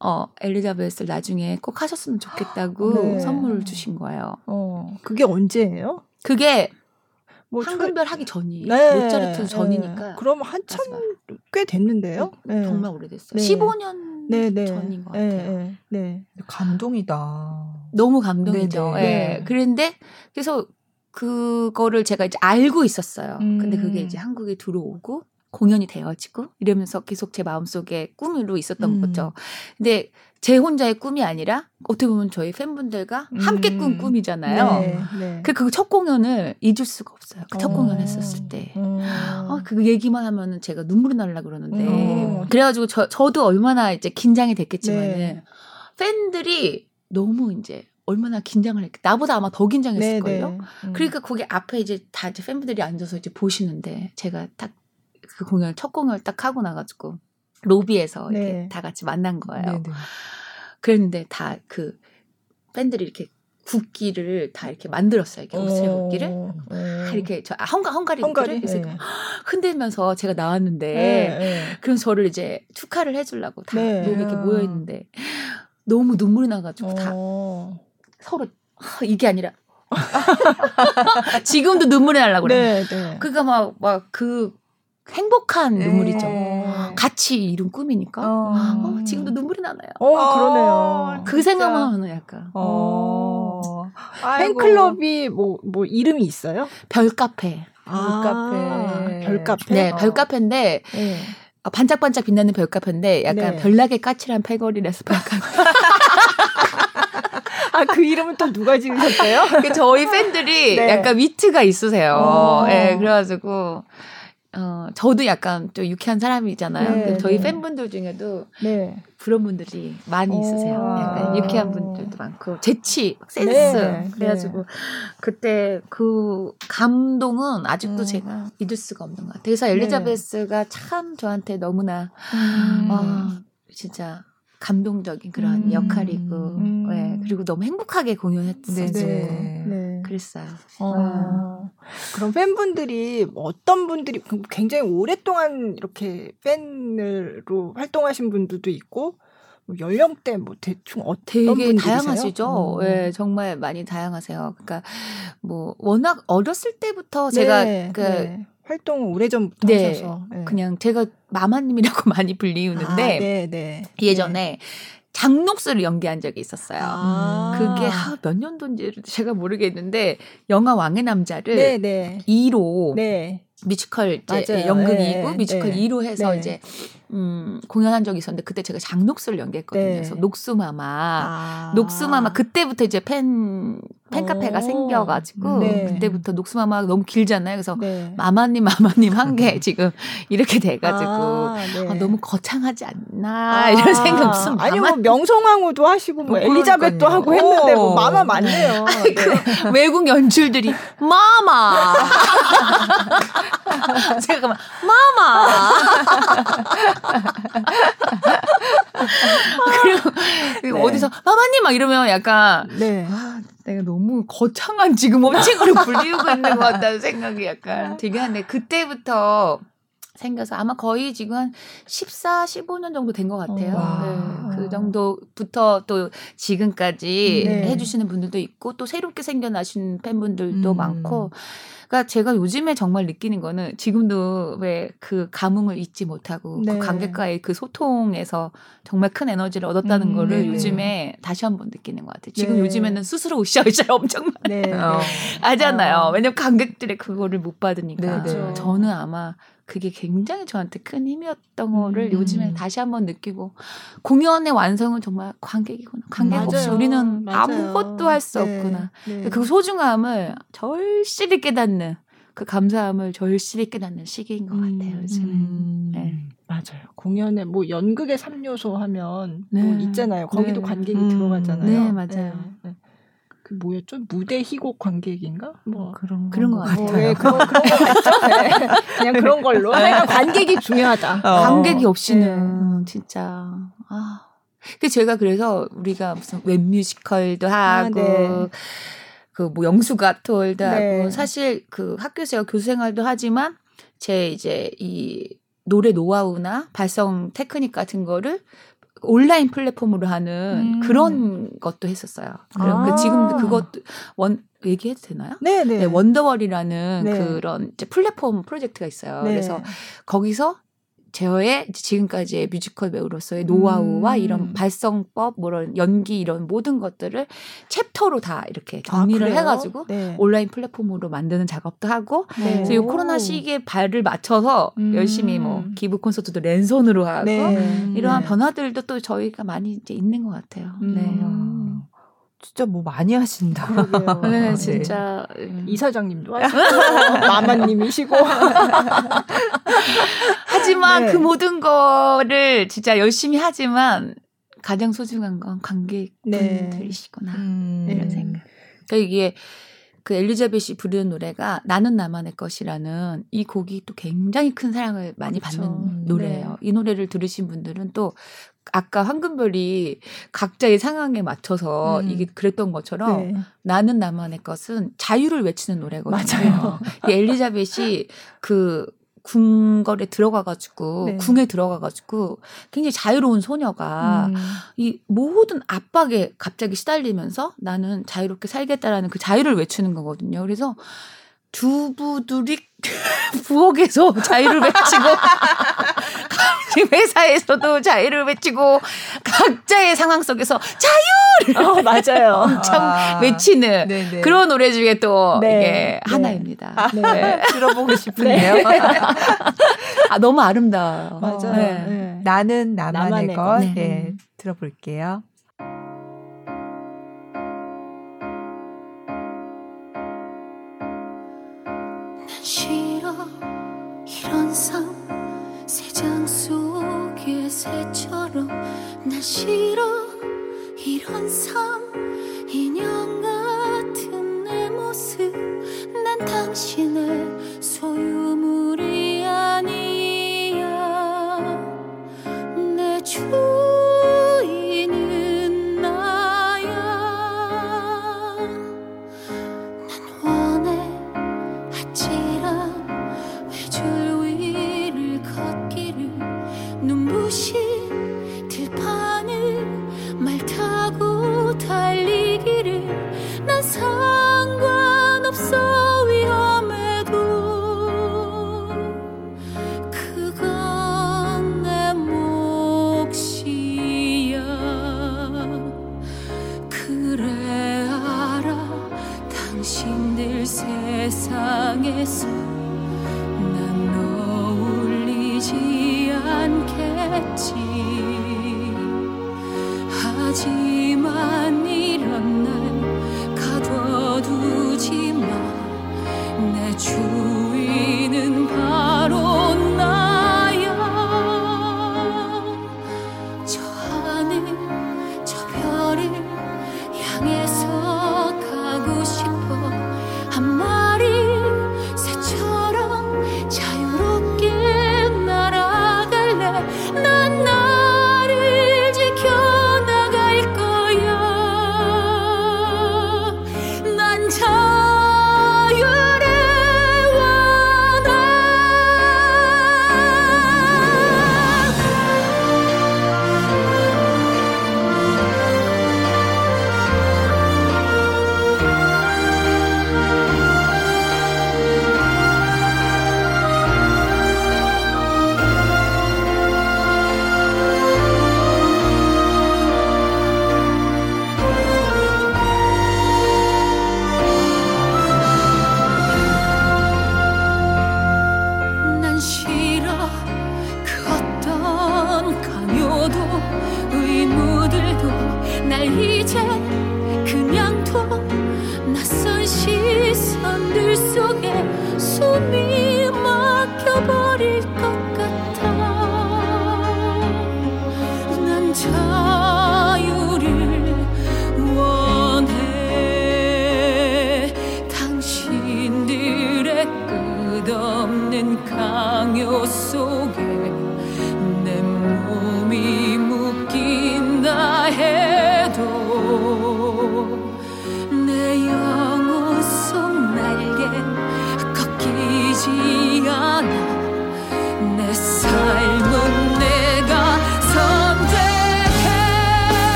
어 엘리자베스를 나중에 꼭 하셨으면 좋겠다고 네. 선물을 주신 거예요. 어
그게 언제예요?
그게 뭐 황금별 하기 전이 네. 모차르트 전이니까.
네. 그럼 한참 꽤 됐는데요.
네. 정말 오래됐어요. 네. 15년 네, 네. 전인 것 같아요. 네,
감동이다.
너무 감동이죠. 네. 그런데 그래서 그거를 제가 이제 알고 있었어요. 음. 근데 그게 음. 이제 한국에 들어오고 공연이 되어지고 이러면서 계속 제 마음속에 꿈으로 있었던 음. 거죠. 근데 제 혼자의 꿈이 아니라 어떻게 보면 저희 팬분들과 함께 꾼 음. 꿈이잖아요. 네, 네. 그, 그첫 공연을 잊을 수가 없어요. 그첫 어. 공연 했었을 때. 어. 어, 그 얘기만 하면은 제가 눈물이 날라 그러는데. 어. 그래가지고 저, 저도 얼마나 이제 긴장이 됐겠지만은 네. 팬들이 너무 이제 얼마나 긴장을 했겠 나보다 아마 더 긴장했을걸요. 네, 네. 음. 그러니까 거기 앞에 이제 다 이제 팬분들이 앉아서 이제 보시는데 제가 딱 그 공연 첫 공연을 딱 하고 나가지고 로비에서 네. 이렇게 다 같이 만난 거예요. 네네. 그랬는데 다 그 팬들이 이렇게 국기를 다 이렇게 만들었어요. 이렇게 오스트리아 어. 국기를 다 이렇게 저 아, 헝가 헝가리 국기를 그래서 네. 흔들면서 제가 나왔는데 네, 네. 그럼 저를 이제 축하를 해주려고 다 네. 이렇게 모여 있는데 너무 눈물이 나가지고 다 어. 서로 이게 아니라 지금도 눈물이 날라고 그래. 네, 네. 그러니까 막 막 그 행복한 네. 눈물이죠. 같이 이룬 꿈이니까. 어. 어, 지금도 눈물이 나나요.
어, 그러네요.
그 생각만 하면 약간. 어.
팬클럽이 뭐, 뭐 이름이 있어요?
별카페.
아, 별카페. 별카페?
네, 별카페인데. 네. 반짝반짝 빛나는 별카페인데 약간 네. 별나게 까칠한 패거리라서 별카페.
아, 그 이름은 또 누가 지으셨어요?
그 저희 팬들이 네. 약간 위트가 있으세요. 어. 예, 네, 그래가지고, 어, 저도 약간 좀 유쾌한 사람이잖아요. 네, 저희 네. 팬분들 중에도 네. 그런 분들이 많이 있으세요. 오. 약간 유쾌한 분들도 많고, 재치, 센스. 네, 그래가지고, 네. 그때 그 감동은 아직도 음. 제가 잊을 수가 없는 것 같아요. 그래서 엘리자베스가 참 저한테 너무나, 음. 어, 진짜 감동적인 그런 음. 역할이고, 음. 네. 그리고 너무 행복하게 공연했었고, 네. 네. 그랬어요. 어.
아. 그럼 팬분들이 어떤 분들이 굉장히 오랫동안 이렇게 팬으로 활동하신 분들도 있고, 뭐 연령대 뭐 대충 어떤 되게?
다양하시죠. 예, 네, 정말 많이 다양하세요. 그러니까 뭐 워낙 어렸을 때부터 제가 네, 그 네.
활동을 오래전부터 네. 하셔서
네. 그냥 제가 마마님이라고 많이 불리우는데 아, 네, 네. 예전에 장녹수를 연기한 적이 있었어요. 아. 그게 아, 몇 년도인지 제가 모르겠는데 영화 왕의 남자를 네, 네. 이로 네. 뮤지컬 이제 연극이고 네, 뮤지컬 네, 이로 해서 네. 이제 음, 공연한 적이 있었는데 그때 제가 장녹수를 연기했거든요. 네. 그래서 녹수마마, 아. 녹수마마 그때부터 이제 팬 팬카페가 생겨가지고 네. 그때부터 녹수마마가 너무 길잖아요. 그래서 네. 마마님 마마님 한게 지금 이렇게 돼가지고 아, 네. 아, 너무 거창하지 않나 아. 이런 생각 무슨
아니 뭐 명성황후도 하시고 뭐 어, 엘리자벳도 하고 했는데 뭐 마마 맞네요.
그 외국 연출들이 마마 제가 막 마마 그리고, 그리고 네. 어디서 마마님 막 이러면 약간 네. 아, 내가 너무 거창한 지금 업체으로 불리우고 있는 것 같다는 생각이 약간 되게 한데 그때부터 생겨서 아마 거의 지금 한 14, 15년 정도 된 것 같아요. 네, 그 정도부터 또 지금까지 네. 해주시는 분들도 있고 또 새롭게 생겨나신 팬분들도 음. 많고 그러니까 제가 요즘에 정말 느끼는 거는 지금도 왜 그 감흥을 잊지 못하고 그 네. 그 관객과의 그 소통에서 정말 큰 에너지를 얻었다는 음, 거를 네. 요즘에 다시 한번 느끼는 것 같아요. 지금 네. 요즘에는 스스로 으쌰으쌰 엄청 많이 네. 어. 하잖아요. 어. 왜냐면 관객들의 그거를 못 받으니까. 네, 네. 저는 아마 그게 굉장히 저한테 큰 힘이었던 거를 음. 요즘에 다시 한번 느끼고 공연의 완성은 정말 관객이구나. 관객 맞아요. 없이 우리는 맞아요. 아무것도 할 수 네. 없구나. 네. 그 소중함을 절실히 깨닫는 그 감사함을 절실히 깨닫는 시기인 것 같아요. 음. 요즘에. 음.
네. 맞아요. 공연에 뭐 연극의 3요소 하면 뭐 네. 뭐 있잖아요. 거기도 네. 관객이 음. 들어가잖아요.
네, 맞아요. 네.
그 뭐였죠? 무대 희곡 관객인가?
뭐 어, 그런 그런 것 같아요. 어,
네, 그런 그런 거 같죠. 네. 그냥 그런 걸로. 내가 관객이 중요하다.
어. 관객이 없이는 네. 진짜 아. 그 제가 그래서 우리가 무슨 웹 뮤지컬도 아, 하고 아, 그뭐 영수가 톨도 네. 하고 사실 그 학교에서 교수 생활도 하지만 제 이제 이 노래 노하우나 발성 테크닉 같은 거를 온라인 플랫폼으로 하는 음. 그런 것도 했었어요. 아. 그 지금도 그것도 원 얘기해도 되나요?
네, 네. 네
원더월이라는 네. 그런 이제 플랫폼 프로젝트가 있어요. 네. 그래서 거기서 저의 지금까지의 뮤지컬 배우로서의 노하우와 음. 이런 발성법, 뭐 이런 연기 이런 모든 것들을 챕터로 다 이렇게 아, 정리를 아, 해가지고 네. 온라인 플랫폼으로 만드는 작업도 하고 네. 그래서 이 코로나 시기에 발을 맞춰서 음. 열심히 뭐 기부 콘서트도 랜선으로 하고 네. 이러한 변화들도 또 저희가 많이 이제 있는 것 같아요. 음. 네.
진짜 뭐 많이 하신다.
네, 네, 진짜
음. 이사장님도 하시고 마마님이시고.
하지만 네. 그 모든 거를 진짜 열심히 하지만 가장 소중한 건 관객분들이시구나 네. 음. 이런 생각. 그러니까 이게 그 엘리자벳이 부르는 노래가 나는 나만의 것이라는 이 곡이 또 굉장히 큰 사랑을 많이 그렇죠. 받는 노래예요. 네. 이 노래를 들으신 분들은 또 아까 황금별이 각자의 상황에 맞춰서 음. 이게 그랬던 것처럼 네. 나는 나만의 것은 자유를 외치는 노래거든요.
맞아요.
엘리자벳이 그 궁궐에 들어가가지고 네. 궁에 들어가가지고 굉장히 자유로운 소녀가 음. 이 모든 압박에 갑자기 시달리면서 나는 자유롭게 살겠다라는 그 자유를 외치는 거거든요. 그래서 두부들이 부엌에서 자유를 외치고 회사에서도 자유를 외치고 각자의 상황 속에서 자유를
어, 맞아요.
엄청 아, 외치는 네네. 그런 노래 중에 또 네. 이게 네. 하나입니다. 아,
네. 들어보고 싶은데요. 네.
아 너무 아름다워.
맞아요. 네.
나는 나만의, 나만의 것. 네. 들어볼게요. 싫어. 이런 삶 새장 속의 새처럼 난 싫어. 이런 삶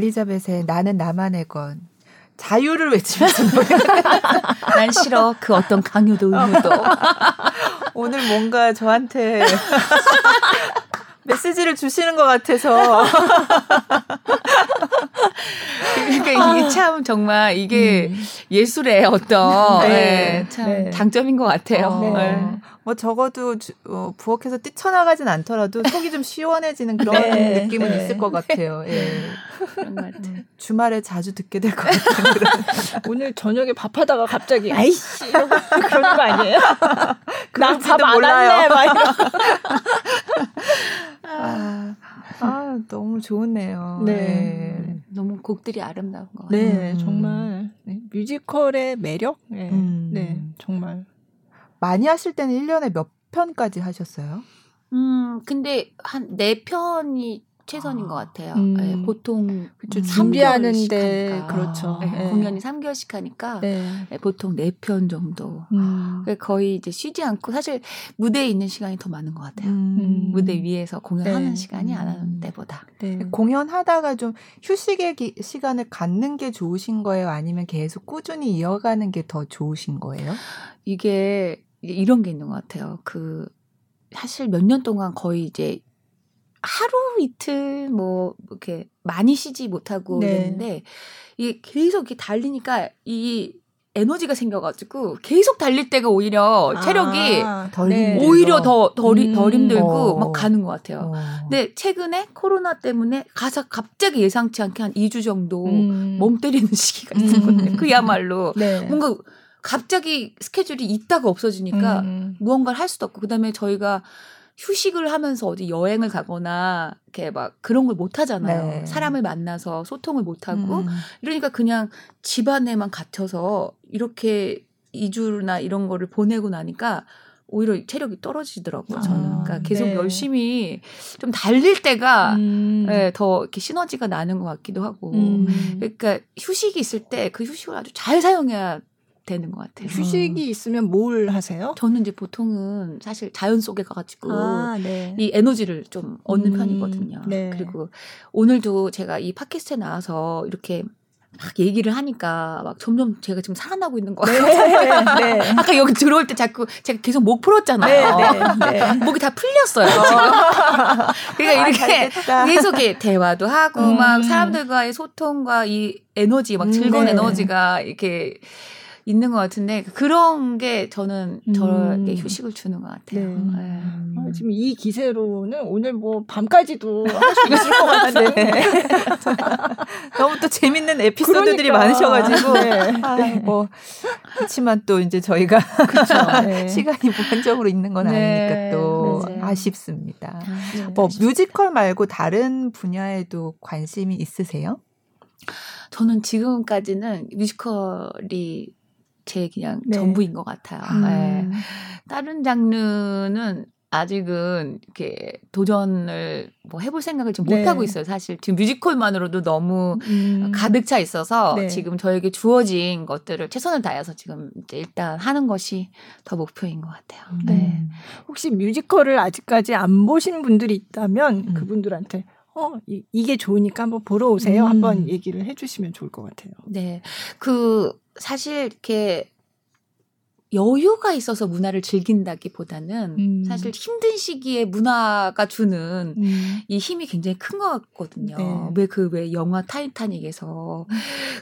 엘리자벳의 나는 나만의 건 자유를 외치면서.
난 싫어 그 어떤 강요도 의무도.
오늘 뭔가 저한테 메시지를 주시는 것 같아서.
그러니까 이게 참 정말 이게 예술의 어떤
네.
네, 참
네.
장점인 것 같아요.
어,
네.
뭐 적어도 주- 어, 부엌에서 뛰쳐나가진 않더라도 속이 좀 시원해지는 그런
네.
느낌은
네.
있을 것 같아요. 예.
그런 것 같아요.
주말에 자주 듣게 될 것 같아요. 그런.
오늘 저녁에 밥하다가 갑자기 아이씨 이러고 그러는 거 아니에요? 나밥안. 할래 막 이러.
아, 아, 너무 좋네요.
네.
네.
너무 곡들이 아름다운 것 같아요.
네,
음.
정말 네, 뮤지컬의 매력. 네,
음.
네, 정말.
많이 하실 때는 1년에 몇 편까지 하셨어요?
음, 근데 한 네 편이 최선인
아.
것 같아요.
음.
네, 보통
그쵸,
음,
준비하는데
3개월씩 하니까.
그렇죠.
네,
네.
공연이 3개월씩 하니까 보통 네편 정도.
음.
거의 이제 쉬지 않고 사실 무대에 있는 시간이 더 많은 것 같아요.
음.
무대 위에서 공연하는
네.
시간이 안 하는
음.
때보다.
네.
공연하다가 좀 휴식의 기- 시간을 갖는 게 좋으신 거예요? 아니면 계속 꾸준히 이어가는 게 더 좋으신 거예요?
이게 이런 게 있는 것 같아요. 그 사실 몇 년 동안 거의 이제 하루 이틀 뭐 이렇게 많이 쉬지 못하고
네.
그랬는데 이게 계속 이렇게 달리니까 이 에너지가 생겨가지고 계속 달릴 때가 오히려 체력이
아,
덜
네.
오히려 더 덜,
음.
덜 힘들고
어.
막 가는 것 같아요.
어.
근데 최근에 코로나 때문에 가서 갑자기 예상치 않게 한 2주 정도
음.
멍 때리는 시기가 있었거든요.
음.
그야말로
네.
뭔가 갑자기 스케줄이 있다가 없어지니까
음.
무언가를 할 수도 없고 그다음에 저희가 휴식을 하면서 어디 여행을 가거나 이렇게 막 그런 걸 못 하잖아요.
네.
사람을 만나서 소통을 못 하고
음.
이러니까 그냥 집 안에만 갇혀서 이렇게 2주나 이런 거를 보내고 나니까 오히려 체력이 떨어지더라고요. 저는 아, 그러니까 계속 네. 열심히 좀 달릴 때가 음. 네, 더 이렇게 시너지가 나는 것 같기도 하고. 음. 그러니까 휴식이 있을 때 그 휴식을 아주 잘 사용해야 되는 것 같아요.
휴식이 있으면 뭘 하세요?
저는 이제 보통은 사실 자연 속에 가가지고 아, 네. 이 에너지를 좀 얻는 음, 편이거든요. 네. 그리고 오늘도 제가 이 팟캐스트에 나와서 이렇게 막 얘기를 하니까 막 점점 제가 지금 살아나고 있는 것 네. 같아요. 네, 네. 아까 여기 들어올 때 자꾸 제가 계속 목 풀었잖아요. 네, 네, 네. 목이 다 풀렸어요. 지금. 그러니까 아, 이렇게 계속 대화도 하고 음. 막 사람들과의 소통과 이 에너지 막 즐거운 음, 에너지가 이렇게 있는 것 같은데 그런 게 저는 저에게 음. 휴식을 주는 것 같아요. 네. 네.
아, 지금 이 기세로는 오늘 뭐 밤까지도 할 수 있을 것 같은데 네.
너무 또 재밌는 에피소드들이 그러니까. 많으셔가지고 네. 아, 뭐 그렇지만 또 이제 저희가 그렇죠. 네. 시간이 무한적으로 있는 건 아니니까 또 아쉽습니다. 아, 뭐 뮤지컬 말고 다른 분야에도 관심이 있으세요?
저는 지금까지는 뮤지컬이 제 그냥 네. 전부인 것 같아요. 음. 네. 다른 장르는 아직은 이렇게 도전을 뭐 해볼 생각을 좀 네. 못 하고 있어요. 사실 지금 뮤지컬만으로도 너무 음. 가득 차 있어서 네. 지금 저에게 주어진 것들을 최선을 다해서 지금 이제 일단 하는 것이 더 목표인 것 같아요. 음. 네.
혹시 뮤지컬을 아직까지 안 보신 분들이 있다면 음. 그분들한테 어, 이, 게 좋으니까 한번 보러 오세요. 음. 한번 얘기를 해주시면 좋을 것 같아요.
네. 그, 사실 이렇게 여유가 있어서 문화를 즐긴다기보다는 음. 사실 힘든 시기에 문화가 주는 음. 이 힘이 굉장히 큰 것 같거든요. 네. 왜그 왜 영화 타이타닉에서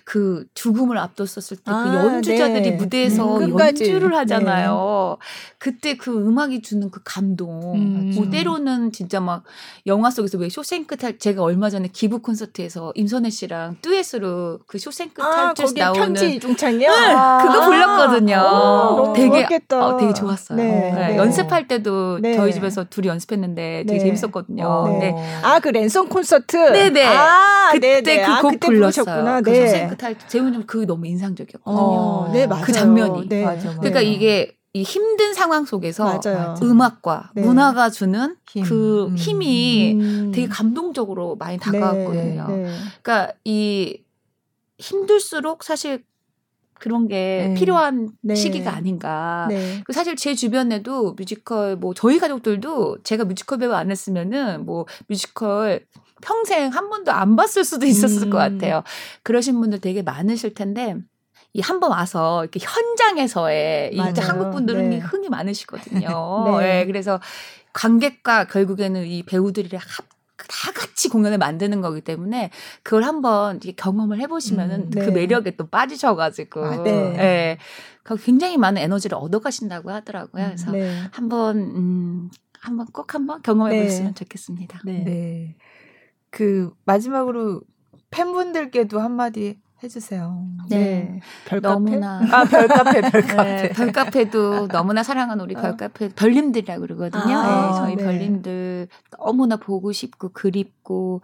그 죽음을 앞뒀었을 때그 아, 연주자들이 네. 무대에서 음, 연주를 하잖아요. 네. 그때 그 음악이 주는 그 감동. 음. 뭐 때로는 진짜 막 영화 속에서 왜 쇼생크 탈 제가 얼마 전에 기부 콘서트에서 임선혜 씨랑 듀엣으로 그 쇼생크 아, 탈출 나오는
편지 중창이요?
네, 그거 불렀거든요. 아. 너무 되게 좋았겠다. 어, 되게 좋았어요. 네, 네. 네. 연습할 때도 네. 저희 집에서 둘이 연습했는데 되게 네. 재밌었거든요. 어. 네.
아그 랜선 콘서트.
네네. 아, 그때 그곡 아, 불렀어요. 그 네. 그 재훈님 그 너무 인상적이었거든요. 어, 네 맞아요. 그 장면이. 네. 맞아, 맞아. 그러니까 이게 이 힘든 상황 속에서 맞아요. 음악과 네. 문화가 주는 힘. 그 음. 힘이 음. 되게 감동적으로 많이 다가왔거든요. 네. 네. 그러니까 이 힘들수록 사실 그런 게 네. 필요한 네. 시기가 아닌가. 네. 그 사실 제 주변에도 뮤지컬 뭐 저희 가족들도 제가 뮤지컬 배우 안 했으면은 뭐 뮤지컬 평생 한 번도 안 봤을 수도 있었을 음. 것 같아요. 그러신 분들 되게 많으실 텐데 이 한 번 와서 이렇게 현장에서의 이 한국 분들은 네. 흥이 많으시거든요. 네. 네. 그래서 관객과 결국에는 이 배우들이랑 합 다 같이 공연을 만드는 거기 때문에 그걸 한번 경험을 해보시면은 음, 네. 그 매력에 또 빠지셔가지고 아, 네. 네. 굉장히 많은 에너지를 얻어가신다고 하더라고요. 음, 그래서 네. 한번 음, 한번 꼭 한번 경험해 네. 보시면 좋겠습니다.
네. 네. 그 마지막으로 팬분들께도 한마디 해주세요.
네. 네. 별카페? 너무나.
아, 별카페, 별카페. 네,
별카페도 너무나 사랑하는 우리 아. 별카페, 별님들이라고 그러거든요. 아, 네, 저희 네. 별님들 너무나 보고 싶고 그립고,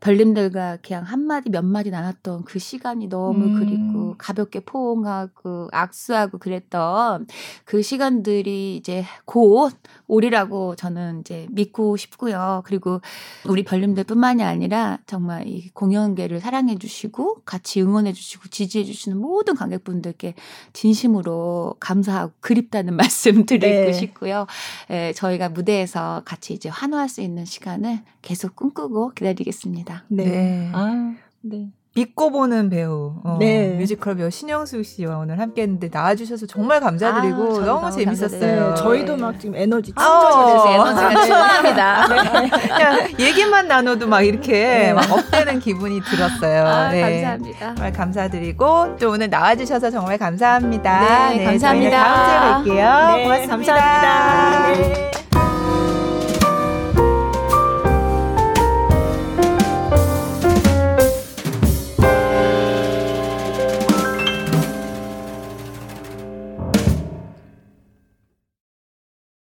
별님들과 그냥 한마디 몇 마디 나눴던 그 시간이 너무 음. 그립고, 가볍게 포옹하고, 악수하고 그랬던 그 시간들이 이제 곧 오리라고 저는 이제 믿고 싶고요. 그리고 우리 별님들 뿐만이 아니라 정말 이 공연계를 사랑해 주시고, 같이 응원 응원해 주시고 지지해 주시는 모든 관객분들께 진심으로 감사하고 그립다는 말씀 드리고 네. 싶고요. 예, 저희가 무대에서 같이 이제 환호할 수 있는 시간을 계속 꿈꾸고 기다리겠습니다.
네. 네. 아, 네. 믿고 보는 배우, 어, 네. 뮤지컬 배우 신영수 씨와 오늘 함께했는데 나와주셔서 정말 감사드리고 아, 너무 재밌었어요.
네, 저희도 막 지금 에너지
충전이 돼서 에너지가 충만합니다.
네. 그냥 얘기만 나눠도 막 이렇게 네. 막 업되는 기분이 들었어요.
아, 네. 감사합니다.
정말 감사드리고 또 오늘 나와주셔서 정말 감사합니다.
네, 감사합니다.
다음 주에 뵐게요. 고맙습니다.
감사합니다.